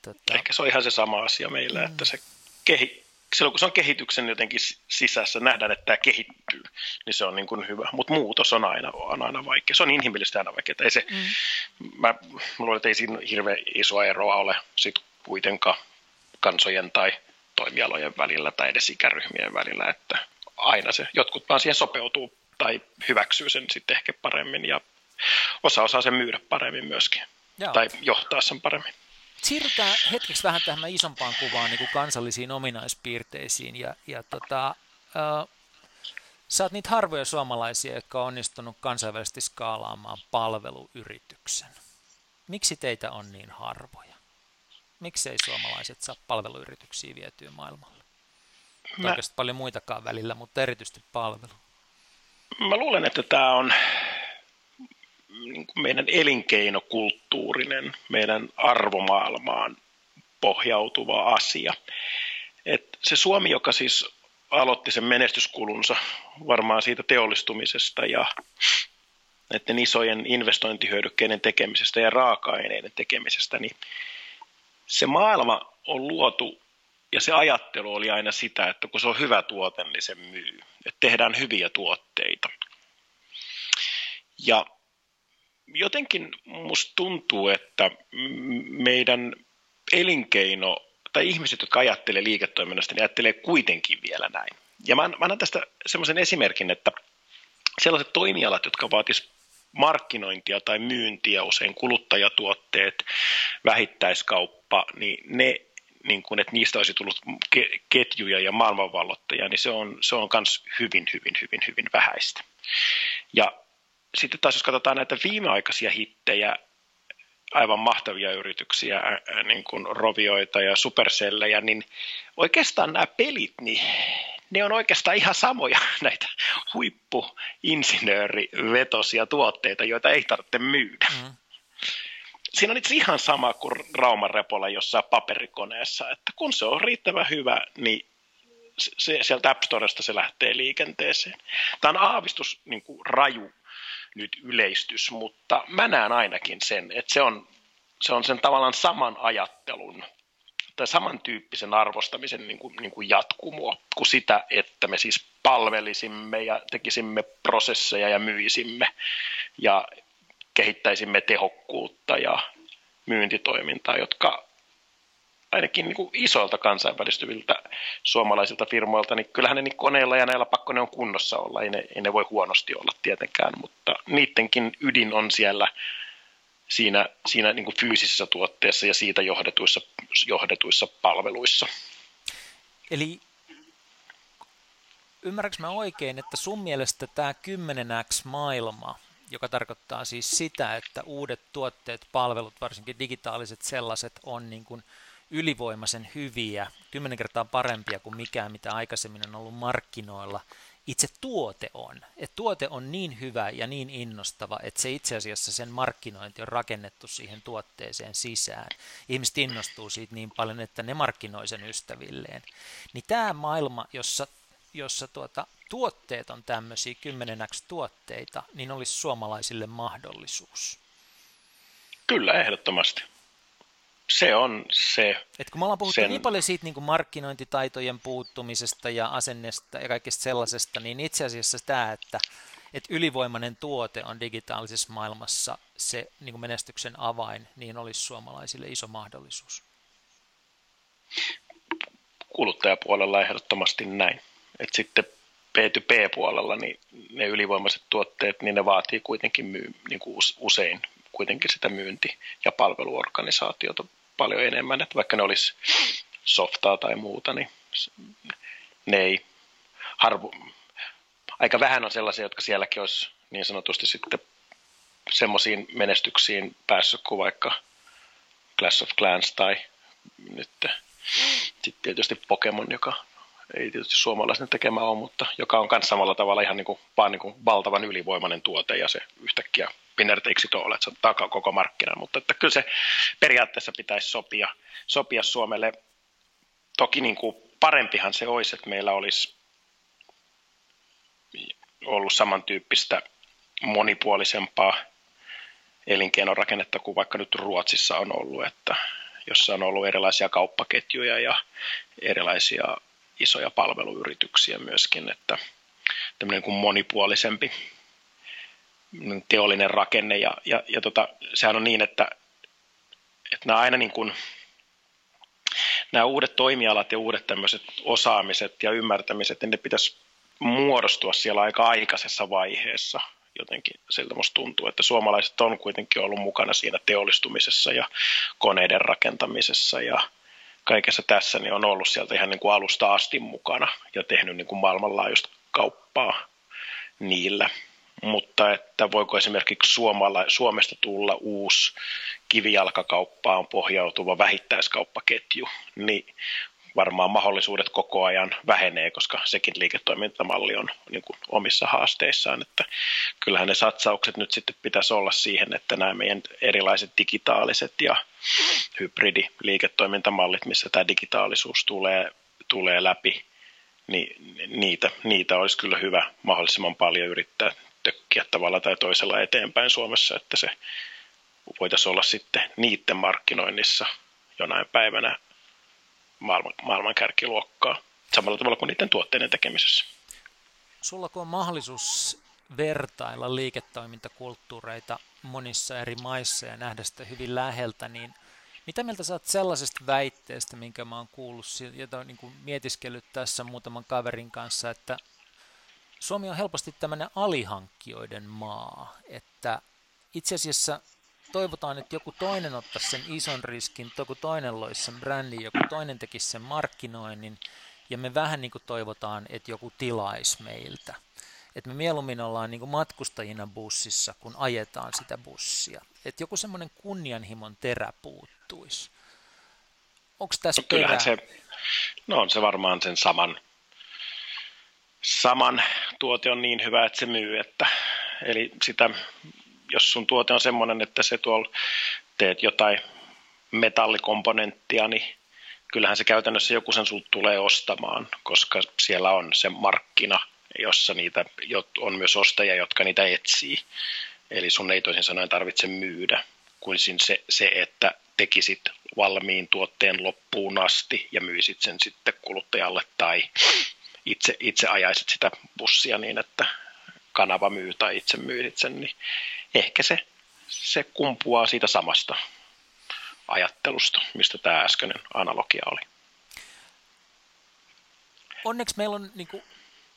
tota... Ehkä se on ihan se sama asia meillä, mm. että se kehi, silloin kun se on kehityksen jotenkin sisässä, nähdään, että tämä kehittyy, niin se on niin kuin hyvä. Mutta muutos on aina, on aina vaikea. Se on inhimillisesti aina vaikea. Ei se, mm. mä, mä luulen, että ei siinä hirveän isoa eroa ole sit kuitenkaan kansojen tai toimialojen välillä tai edes ikäryhmien välillä, että aina se, jotkut vaan siihen sopeutuu tai hyväksyy sen sitten ehkä paremmin ja osa osaa sen myydä paremmin myöskin Joo. tai johtaa sen paremmin. Siirrytään hetkeksi vähän tähän isompaan kuvaan, niin kuin kansallisiin ominaispiirteisiin. Ja, ja tota, äh, sä oot niitä harvoja suomalaisia, jotka on onnistunut kansainvälisesti skaalaamaan palveluyrityksen. Miksi teitä on niin harvoja? Miksei suomalaiset saa palveluyrityksiä vietyä maailmalle? Mä... Oikeasti paljon muitakaan välillä, mutta erityisesti palvelu. Mä luulen, että tämä on niin kuin meidän elinkeinokulttuurinen, meidän arvomaailmaan pohjautuva asia. Et se Suomi, joka siis aloitti sen menestyskulunsa varmaan siitä teollistumisesta ja näiden isojen investointihyödykkeiden tekemisestä ja raaka-aineiden tekemisestä, niin se maailma on luotu ja se ajattelu oli aina sitä, että kun se on hyvä tuote, niin se myy. Että tehdään hyviä tuotteita. Ja jotenkin musta tuntuu, että meidän elinkeino tai ihmiset, jotka ajattelee liiketoiminnasta, niin ajattelee kuitenkin vielä näin. Ja mä, mä annan tästä semmoisen esimerkin, että sellaiset toimialat, jotka vaatis markkinointia tai myyntiä, usein kuluttajatuotteet, vähittäiskauppa, niin ne niin kuin, että niistä olisi tullut ketjuja ja maailmanvallottajia, niin se on, se on myös hyvin, hyvin, hyvin, hyvin vähäistä. Ja sitten taas jos katsotaan näitä viimeaikaisia hittejä, aivan mahtavia yrityksiä, niin kuin Rovioita ja Supercellejä, niin oikeastaan nämä pelit, niin ne on oikeastaan ihan samoja <laughs> näitä huippuinsinöörivetosia tuotteita, joita ei tarvitse myydä. Mm. Siinä on itse ihan sama kuin Rauman repolla jossain paperikoneessa, että kun se on riittävän hyvä, niin se, sieltä App Storesta se lähtee liikenteeseen. Tämä on aavistus niin kuin raju nyt yleistys, mutta mä näen ainakin sen, että se on, se on sen tavallaan saman ajattelun tai samantyyppisen arvostamisen niin kuin, niin kuin jatkumoa kuin sitä, että me siis palvelisimme ja tekisimme prosesseja ja myisimme ja kehittäisimme tehokkuutta ja myyntitoimintaa, jotka ainakin niin kuin isoilta kansainvälistyviltä suomalaisilta firmoilta, niin kyllähän ne niin koneilla ja näillä pakko ne on kunnossa olla, ei ne, ei ne voi huonosti olla tietenkään, mutta niidenkin ydin on siellä siinä, siinä niin kuin fyysisessä tuotteessa ja siitä johdetuissa, johdetuissa palveluissa. Eli ymmärrätkö mä oikein, että sun mielestä tämä 10x-maailma, joka tarkoittaa siis sitä, että uudet tuotteet, palvelut, varsinkin digitaaliset sellaiset, on niin kuin ylivoimaisen hyviä, kymmenen kertaa parempia kuin mikään, mitä aikaisemmin on ollut markkinoilla, itse tuote on. Et tuote on niin hyvä ja niin innostava, että se itse asiassa sen markkinointi on rakennettu siihen tuotteeseen sisään. Ihmiset innostuu siitä niin paljon, että ne markkinoi sen ystävilleen. Niin tämä maailma, jossa, jossa tuota, tuotteet on tämmöisiä 10x tuotteita, niin olisi suomalaisille mahdollisuus. Kyllä, ehdottomasti se on se. Et kun me ollaan puhuttu sen... niin paljon siitä niin kuin markkinointitaitojen puuttumisesta ja asennesta ja kaikesta sellaisesta, niin itse asiassa tämä, että, että ylivoimainen tuote on digitaalisessa maailmassa se niin kuin menestyksen avain, niin olisi suomalaisille iso mahdollisuus. Kuluttajapuolella ehdottomasti näin. Et sitten B2B-puolella niin ne ylivoimaiset tuotteet, niin ne vaatii kuitenkin myy, niin kuin usein kuitenkin sitä myynti- ja palveluorganisaatiota paljon enemmän, että vaikka ne olisi softaa tai muuta, niin ne ei harvo, aika vähän on sellaisia, jotka sielläkin olisi niin sanotusti sitten semmoisiin menestyksiin päässyt kuin vaikka Clash of Clans tai nyt sitten tietysti Pokemon, joka ei tietysti suomalaisen tekemä ole, mutta joka on myös samalla tavalla ihan niin kuin, vaan niin kuin valtavan ylivoimainen tuote ja se yhtäkkiä it all, että se ottaa koko markkinan, mutta että kyllä se periaatteessa pitäisi sopia, sopia Suomelle. Toki niin kuin parempihan se olisi, että meillä olisi ollut samantyyppistä monipuolisempaa elinkeinorakennetta kuin vaikka nyt Ruotsissa on ollut, että jossa on ollut erilaisia kauppaketjuja ja erilaisia isoja palveluyrityksiä myöskin, että tämmöinen kuin monipuolisempi teollinen rakenne. Ja, ja, ja tota, sehän on niin, että, että nämä aina niin kuin, nämä uudet toimialat ja uudet tämmöiset osaamiset ja ymmärtämiset, niin ne pitäisi muodostua siellä aika aikaisessa vaiheessa. jotenkin siltä musta tuntuu, että suomalaiset on kuitenkin ollut mukana siinä teollistumisessa ja koneiden rakentamisessa ja kaikessa tässä niin on ollut sieltä ihan niin kuin alusta asti mukana ja tehnyt niin kuin maailmanlaajuista kauppaa niillä. Mutta että voiko esimerkiksi Suomalla, Suomesta tulla uusi kivijalkakauppaan pohjautuva vähittäiskauppaketju, niin varmaan mahdollisuudet koko ajan vähenee, koska sekin liiketoimintamalli on niin kuin omissa haasteissaan. Että kyllähän ne satsaukset nyt sitten pitäisi olla siihen, että nämä meidän erilaiset digitaaliset ja hybridiliiketoimintamallit, missä tämä digitaalisuus tulee, tulee läpi, niin niitä, niitä olisi kyllä hyvä mahdollisimman paljon yrittää tökkiä tavalla tai toisella eteenpäin Suomessa, että se voitaisiin olla sitten niiden markkinoinnissa jonain päivänä maailman, maailman kärkiluokkaa samalla tavalla kuin niiden tuotteiden tekemisessä. Sulla kun on mahdollisuus vertailla liiketoimintakulttuureita monissa eri maissa ja nähdä sitä hyvin läheltä, niin mitä mieltä saat sellaisesta väitteestä, minkä mä oon kuullut, jota on niin mietiskellyt tässä muutaman kaverin kanssa, että Suomi on helposti tämmöinen alihankkijoiden maa, että itse asiassa toivotaan, että joku toinen ottaisi sen ison riskin, joku toinen loisi sen brändin, joku toinen tekisi sen markkinoinnin, ja me vähän niin kuin toivotaan, että joku tilaisi meiltä. Että me mieluummin ollaan niin kuin matkustajina bussissa, kun ajetaan sitä bussia. Että joku semmoinen kunnianhimon terä puuttuisi. Onko tässä no, perää? se, no on se varmaan sen saman, saman tuote on niin hyvä, että se myy, että eli sitä jos sun tuote on semmoinen, että se tuolla teet jotain metallikomponenttia, niin kyllähän se käytännössä joku sen sulta tulee ostamaan, koska siellä on se markkina, jossa niitä on myös ostajia, jotka niitä etsii. Eli sun ei toisin sanoen tarvitse myydä, kuin se, se, että tekisit valmiin tuotteen loppuun asti ja myisit sen sitten kuluttajalle tai itse, itse ajaisit sitä bussia niin, että kanava myy tai itse myysit sen, niin ehkä se, se kumpuaa siitä samasta ajattelusta, mistä tämä äskeinen analogia oli. Onneksi meillä on, niin kuin,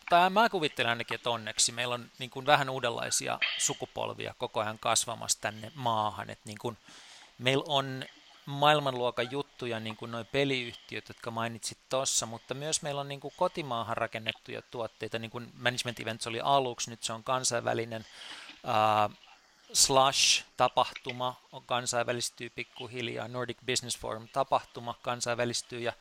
tai mä kuvittelen ainakin, että onneksi meillä on niin kuin, vähän uudenlaisia sukupolvia koko ajan kasvamassa tänne maahan. Että, niin kuin, meillä on maailmanluokan juttuja, niin kuin nuo peliyhtiöt, jotka mainitsit tuossa, mutta myös meillä on niin kuin kotimaahan rakennettuja tuotteita, niin kuin Management Events oli aluksi, nyt se on kansainvälinen. Uh, Slush-tapahtuma on kansainvälistyy pikkuhiljaa, Nordic Business Forum-tapahtuma kansainvälistyy, ja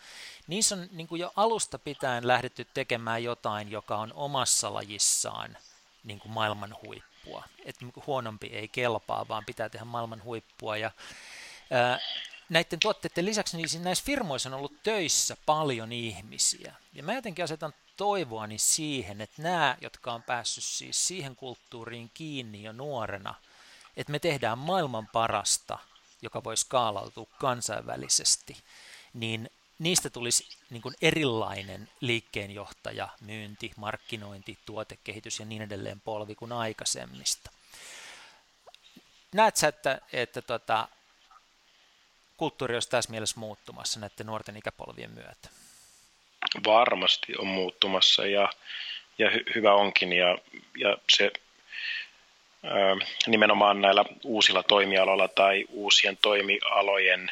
niissä on niin kuin jo alusta pitäen lähdetty tekemään jotain, joka on omassa lajissaan niin kuin maailman huippua. Et huonompi ei kelpaa, vaan pitää tehdä maailman huippua, ja näiden tuotteiden lisäksi niin näissä firmoissa on ollut töissä paljon ihmisiä. Ja mä jotenkin asetan toivoani siihen, että nämä, jotka on päässyt siis siihen kulttuuriin kiinni jo nuorena – että me tehdään maailman parasta, joka voi skaalautua kansainvälisesti, niin niistä tulisi niin kuin erilainen liikkeenjohtaja, myynti, markkinointi, tuotekehitys ja niin edelleen polvi kuin aikaisemmista. Näet sä, että, että tota, kulttuuri olisi tässä mielessä muuttumassa näiden nuorten ikäpolvien myötä? Varmasti on muuttumassa ja, ja hy, hyvä onkin ja, ja se nimenomaan näillä uusilla toimialoilla tai uusien toimialojen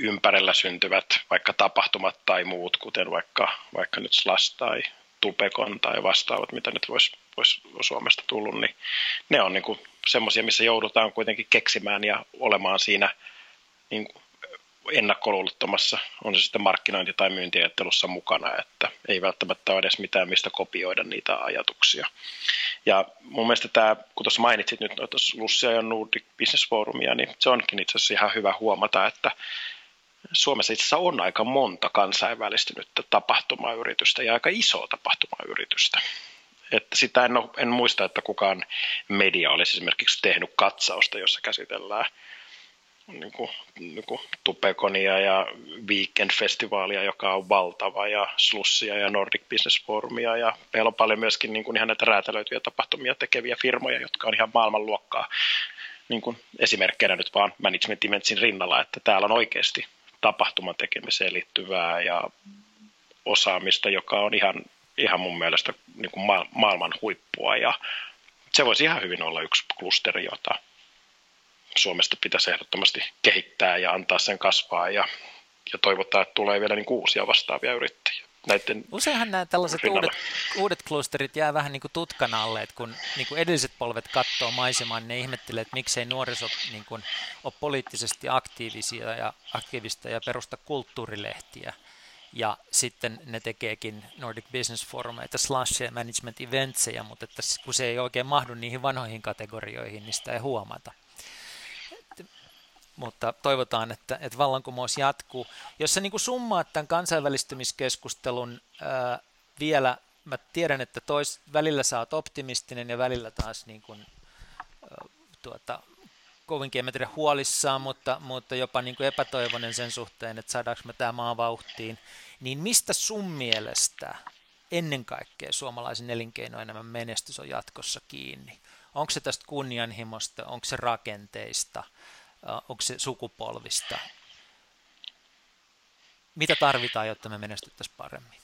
ympärillä syntyvät vaikka tapahtumat tai muut, kuten vaikka, vaikka nyt SLAS tai Tupekon tai vastaavat, mitä nyt voisi vois Suomesta tullut, niin ne on niin semmoisia, missä joudutaan kuitenkin keksimään ja olemaan siinä niin kuin ennakkoluulottomassa, on se sitten markkinointi- tai myyntiajattelussa mukana, että ei välttämättä ole edes mitään, mistä kopioida niitä ajatuksia. Ja mun mielestä tämä, kun tuossa mainitsit nyt noita Lussia ja Nordic Business Forumia, niin se onkin itse asiassa ihan hyvä huomata, että Suomessa itse asiassa on aika monta kansainvälistynyttä tapahtumayritystä ja aika isoa tapahtumayritystä. Että sitä en, ole, en muista, että kukaan media olisi esimerkiksi tehnyt katsausta, jossa käsitellään – niin kuin, niin kuin Tupekonia ja Weekend-festivaalia, joka on valtava, ja Slussia ja Nordic Business Forumia, ja meillä on paljon myöskin niin kuin ihan näitä räätälöityjä tapahtumia tekeviä firmoja, jotka on ihan maailmanluokkaa, niin kuin esimerkkeinä nyt vaan Management Eventsin rinnalla, että täällä on oikeasti tapahtuman tekemiseen liittyvää ja osaamista, joka on ihan, ihan mun mielestä niin kuin maailman huippua, ja se voisi ihan hyvin olla yksi klusteri, jota Suomesta pitäisi ehdottomasti kehittää ja antaa sen kasvaa ja, ja toivottaa, että tulee vielä niin uusia vastaavia yrittäjiä. Näiden Useinhan nämä tällaiset uudet, uudet klusterit jää vähän niin kuin tutkan alle, että kun niin kuin edelliset polvet katsoo maisemaan, niin ne ihmettelee, että miksei nuoriso niin kuin, ole poliittisesti aktiivisia ja aktiivista ja perusta kulttuurilehtiä. Ja sitten ne tekeekin Nordic Business Forumeita, slash management eventseja, mutta että kun se ei oikein mahdu niihin vanhoihin kategorioihin, niin sitä ei huomata mutta toivotaan, että, että vallankumous jatkuu. Jos sä niin summaat tämän kansainvälistymiskeskustelun ää, vielä, mä tiedän, että tois, välillä sä oot optimistinen ja välillä taas niin kuin, ää, tuota, kovinkin en mä tiedä huolissaan, mutta, mutta jopa niin kuin epätoivoinen sen suhteen, että saadaanko me tämä maa vauhtiin, niin mistä sun mielestä ennen kaikkea suomalaisen elinkeinoelämän menestys on jatkossa kiinni? Onko se tästä kunnianhimosta, onko se rakenteista, onko se sukupolvista? Mitä tarvitaan, jotta me menestyttäisiin paremmin?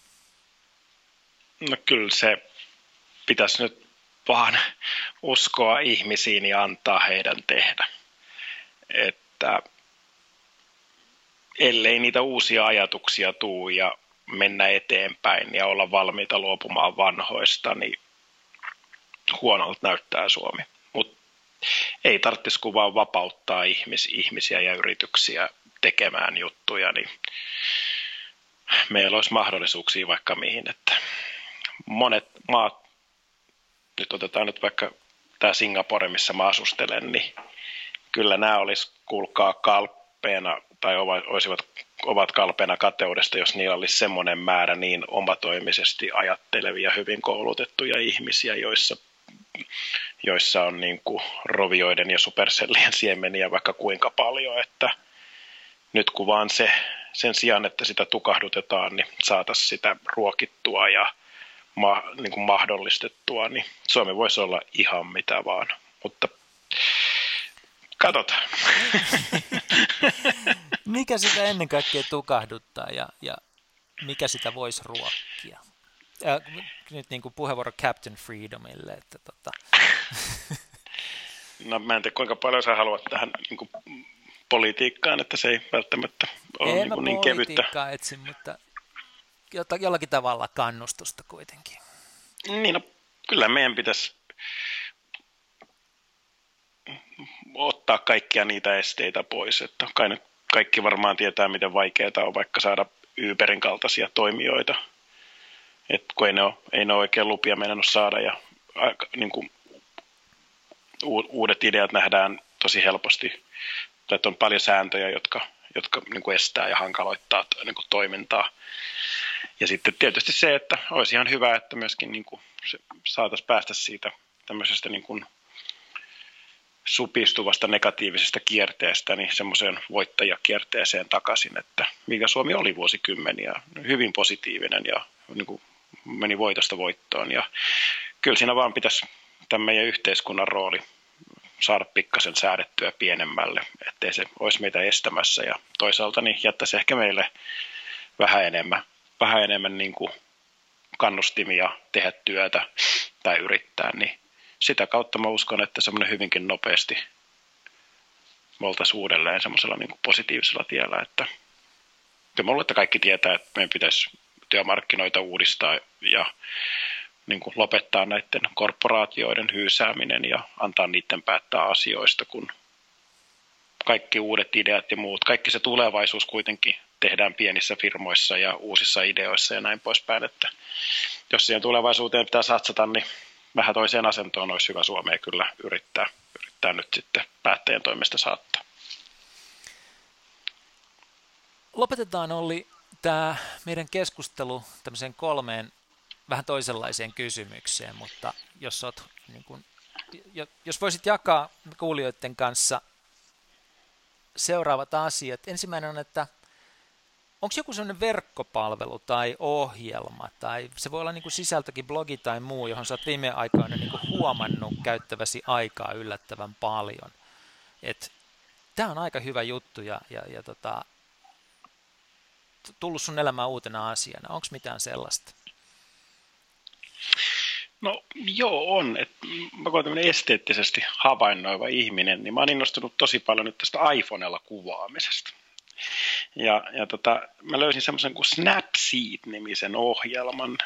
No kyllä se pitäisi nyt vaan uskoa ihmisiin ja antaa heidän tehdä. Että ellei niitä uusia ajatuksia tuu ja mennä eteenpäin ja olla valmiita luopumaan vanhoista, niin huonolta näyttää Suomi. Ei tarvitsisi kuin vaan vapauttaa ihmis, ihmisiä ja yrityksiä tekemään juttuja, niin meillä olisi mahdollisuuksia vaikka mihin. Että monet maat, nyt otetaan nyt vaikka tämä Singapore, missä mä asustelen, niin kyllä nämä olisi, kuulkaa, kalpeena tai olisivat, ovat kalpeena kateudesta, jos niillä olisi semmoinen määrä niin omatoimisesti ajattelevia, hyvin koulutettuja ihmisiä, joissa joissa on niin kuin rovioiden ja supersellien siemeniä vaikka kuinka paljon, että nyt kun vaan se, sen sijaan, että sitä tukahdutetaan, niin saataisiin sitä ruokittua ja ma, niin kuin mahdollistettua, niin Suomi voisi olla ihan mitä vaan, mutta katsotaan. <laughs> mikä sitä ennen kaikkea tukahduttaa ja, ja mikä sitä voisi ruokkia? Äh, nyt niin kuin puheenvuoro Captain Freedomille. Että tota. <laughs> no mä en tiedä kuinka paljon sä haluat tähän niin kuin politiikkaan, että se ei välttämättä ole en niin, kuin niin kevyttä. etsin, mutta jollakin tavalla kannustusta kuitenkin. Niin, no kyllä meidän pitäisi ottaa kaikkia niitä esteitä pois. Että kaikki varmaan tietää, miten vaikeaa on vaikka saada Uberin kaltaisia toimijoita et kun ei ne, ole, ei ne ole oikein lupia mennyt saada ja aika, niin kuin, uudet ideat nähdään tosi helposti. Että on paljon sääntöjä, jotka, jotka niin kuin estää ja hankaloittaa niin kuin toimintaa. Ja sitten tietysti se, että olisi ihan hyvä, että myöskin niin kuin se saataisiin päästä siitä tämmöisestä niin kuin supistuvasta negatiivisesta kierteestä niin semmoiseen voittajakierteeseen takaisin, että mikä Suomi oli vuosikymmeniä, hyvin positiivinen ja niin kuin meni voitosta voittoon. Ja kyllä siinä vaan pitäisi tämän meidän yhteiskunnan rooli saada pikkasen säädettyä pienemmälle, ettei se olisi meitä estämässä. Ja toisaalta niin jättäisi ehkä meille vähän enemmän, vähän enemmän niin kuin kannustimia tehdä työtä tai yrittää, niin sitä kautta mä uskon, että semmoinen hyvinkin nopeasti me oltaisiin uudelleen semmoisella niin positiivisella tiellä, että kyllä mä että kaikki tietää, että meidän pitäisi työmarkkinoita uudistaa ja niin kuin lopettaa näiden korporaatioiden hyysääminen ja antaa niiden päättää asioista, kun kaikki uudet ideat ja muut, kaikki se tulevaisuus kuitenkin tehdään pienissä firmoissa ja uusissa ideoissa ja näin poispäin, että jos siihen tulevaisuuteen pitää satsata, niin vähän toiseen asentoon olisi hyvä Suomea kyllä yrittää, yrittää nyt sitten päättäjän toimesta saattaa. Lopetetaan Olli tämä meidän keskustelu tämmöiseen kolmeen vähän toisenlaiseen kysymykseen, mutta jos, oot, niin kun, jos voisit jakaa kuulijoiden kanssa seuraavat asiat. Ensimmäinen on, että onko joku sellainen verkkopalvelu tai ohjelma, tai se voi olla niin kuin sisältökin blogi tai muu, johon sä oot viime aikoina niin kuin huomannut käyttäväsi aikaa yllättävän paljon. Tämä on aika hyvä juttu ja, ja, ja tota, tullut sun elämään uutena asiana? Onko mitään sellaista? No joo on. Et mä olen tämmöinen esteettisesti havainnoiva ihminen, niin mä oon innostunut tosi paljon nyt tästä iPhonella kuvaamisesta. Ja, ja tota, mä löysin semmoisen kuin Snapseed-nimisen ohjelman,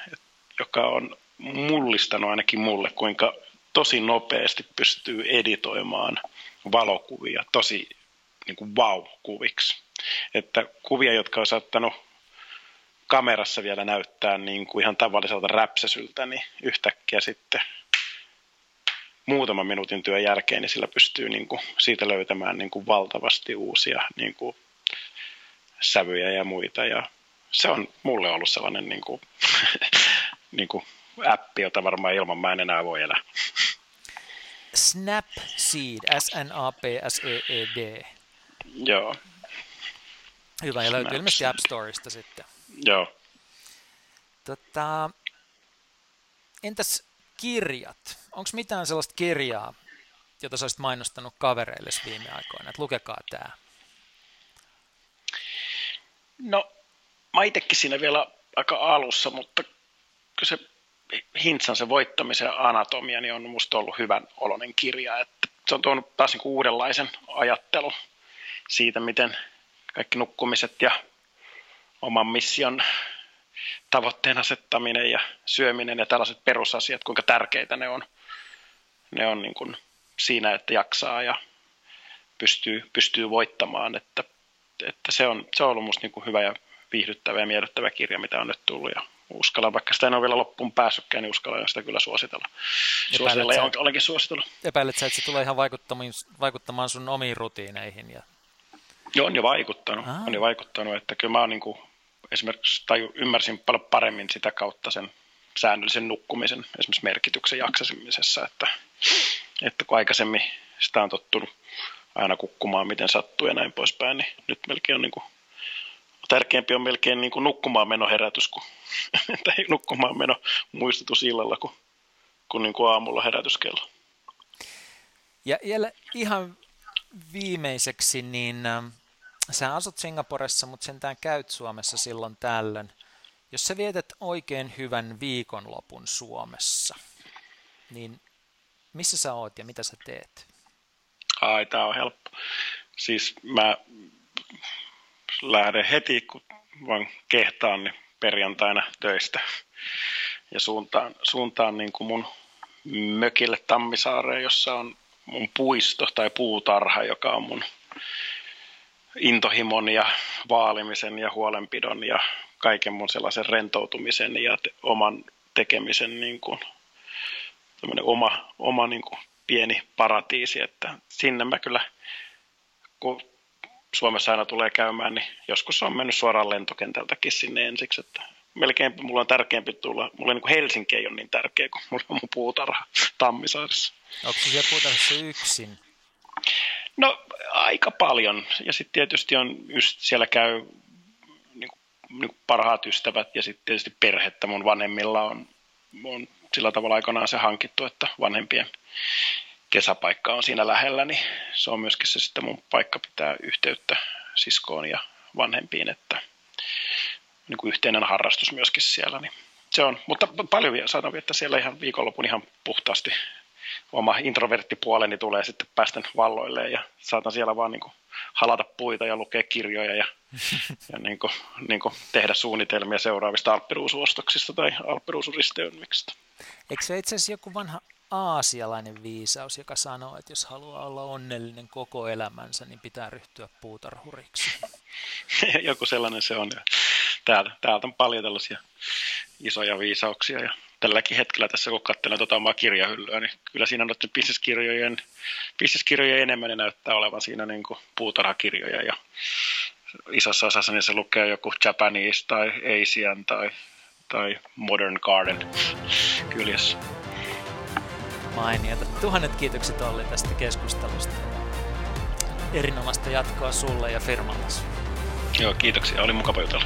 joka on mullistanut ainakin mulle, kuinka tosi nopeasti pystyy editoimaan valokuvia tosi niin kuin wow-kuviksi. Että kuvia, jotka on saattanut kamerassa vielä näyttää niin kuin ihan tavalliselta räpsäsyltä, niin yhtäkkiä sitten muutaman minuutin työn jälkeen, niin sillä pystyy niin kuin siitä löytämään niin kuin valtavasti uusia niin kuin sävyjä ja muita. Ja se on mulle ollut sellainen niin kuin, <laughs> niin kuin appi, jota varmaan ilman mä en enää voi elää. Snapseed, S-N-A-P-S-E-E-D. Joo. Hyvä, ja löytyy ilmeisesti App Storeista sitten. Joo. Tota, entäs kirjat? Onko mitään sellaista kirjaa, jota sä olisit mainostanut kavereille viime aikoina, että lukekaa tämä? No, mä itsekin siinä vielä aika alussa, mutta kyllä se Hintsan se voittamisen anatomia niin on musta ollut hyvän oloinen kirja. Että se on tuonut taas niin uudenlaisen ajattelun siitä, miten kaikki nukkumiset ja oman mission tavoitteen asettaminen ja syöminen ja tällaiset perusasiat, kuinka tärkeitä ne on, ne on niin kuin siinä, että jaksaa ja pystyy, pystyy voittamaan. Että, että se, on, se on ollut musta niin kuin hyvä ja viihdyttävä ja miellyttävä kirja, mitä on nyt tullut. Ja uskallan, vaikka sitä en ole vielä loppuun päässytkään, niin uskallan sitä kyllä suositella. Suositella ja olenkin suositellut. Epäilet sä, että se tulee ihan vaikuttamaan, vaikuttamaan sun omiin rutiineihin? Ja... Joo, on jo vaikuttanut. Aha. On jo vaikuttanut, että kyllä mä oon niin kuin esimerkiksi, tai ymmärsin paljon paremmin sitä kautta sen säännöllisen nukkumisen, esimerkiksi merkityksen jaksamisessa, että, että kun aikaisemmin sitä on tottunut aina kukkumaan miten sattuu ja näin poispäin, niin nyt melkein on niin kuin, tärkeämpi on melkein niin kuin nukkumaan meno herätys, kuin, <laughs> tai nukkumaan meno muistutus illalla kuin, kuin, niin kuin aamulla herätyskello. Ja ihan viimeiseksi, niin ähm, sä asut Singaporessa, mutta sentään käyt Suomessa silloin tällöin. Jos sä vietät oikein hyvän viikonlopun Suomessa, niin missä sä oot ja mitä sä teet? Ai, tää on helppo. Siis mä lähden heti, kun vaan kehtaan, niin perjantaina töistä. Ja suuntaan, suuntaan niin kuin mun mökille Tammisaareen, jossa on mun puisto tai puutarha, joka on mun intohimon ja vaalimisen ja huolenpidon ja kaiken mun sellaisen rentoutumisen ja te, oman tekemisen niin kuin, oma, oma niin kuin pieni paratiisi, että sinne mä kyllä, kun Suomessa aina tulee käymään, niin joskus on mennyt suoraan lentokentältäkin sinne ensiksi, että melkein mulla on tärkeämpi tulla, mulla niin kuin Helsinki ei ole niin tärkeä kuin mulla on mun puutarha Tammisaarissa. Onko siellä puutarhassa yksin? No aika paljon. Ja sitten tietysti on, just siellä käy niin kuin, niin kuin parhaat ystävät ja sitten tietysti perhettä mun vanhemmilla on, on sillä tavalla aikanaan se hankittu, että vanhempien kesäpaikka on siinä lähellä, niin se on myöskin se sitten mun paikka pitää yhteyttä siskoon ja vanhempiin, että niin kuin yhteinen harrastus myöskin siellä. Niin se on, mutta paljon sanon, että siellä ihan viikonlopun ihan puhtaasti oma introverttipuoleni tulee sitten päästä valloille ja saatan siellä vaan niin kuin halata puita ja lukea kirjoja ja, <laughs> ja niin kuin, niin kuin tehdä suunnitelmia seuraavista alppiruusuostoksista tai alppiruusuristeymistä. Eikö se itse asiassa joku vanha aasialainen viisaus, joka sanoo, että jos haluaa olla onnellinen koko elämänsä, niin pitää ryhtyä puutarhuriksi? <laughs> joku sellainen se on. Täältä, täältä on paljon tällaisia isoja viisauksia ja tälläkin hetkellä tässä, kun katselen tuota omaa kirjahyllyä, niin kyllä siinä noiden bisneskirjojen, bisneskirjojen enemmän ne näyttää olevan siinä niin kuin puutarhakirjoja ja isossa osassa niin se lukee joku Japanese tai Asian tai, tai Modern Garden kyljessä. Mainiota. Tuhannet kiitokset Olli tästä keskustelusta. Erinomaista jatkoa sulle ja firmallasi. Joo, kiitoksia. Oli mukava jutella.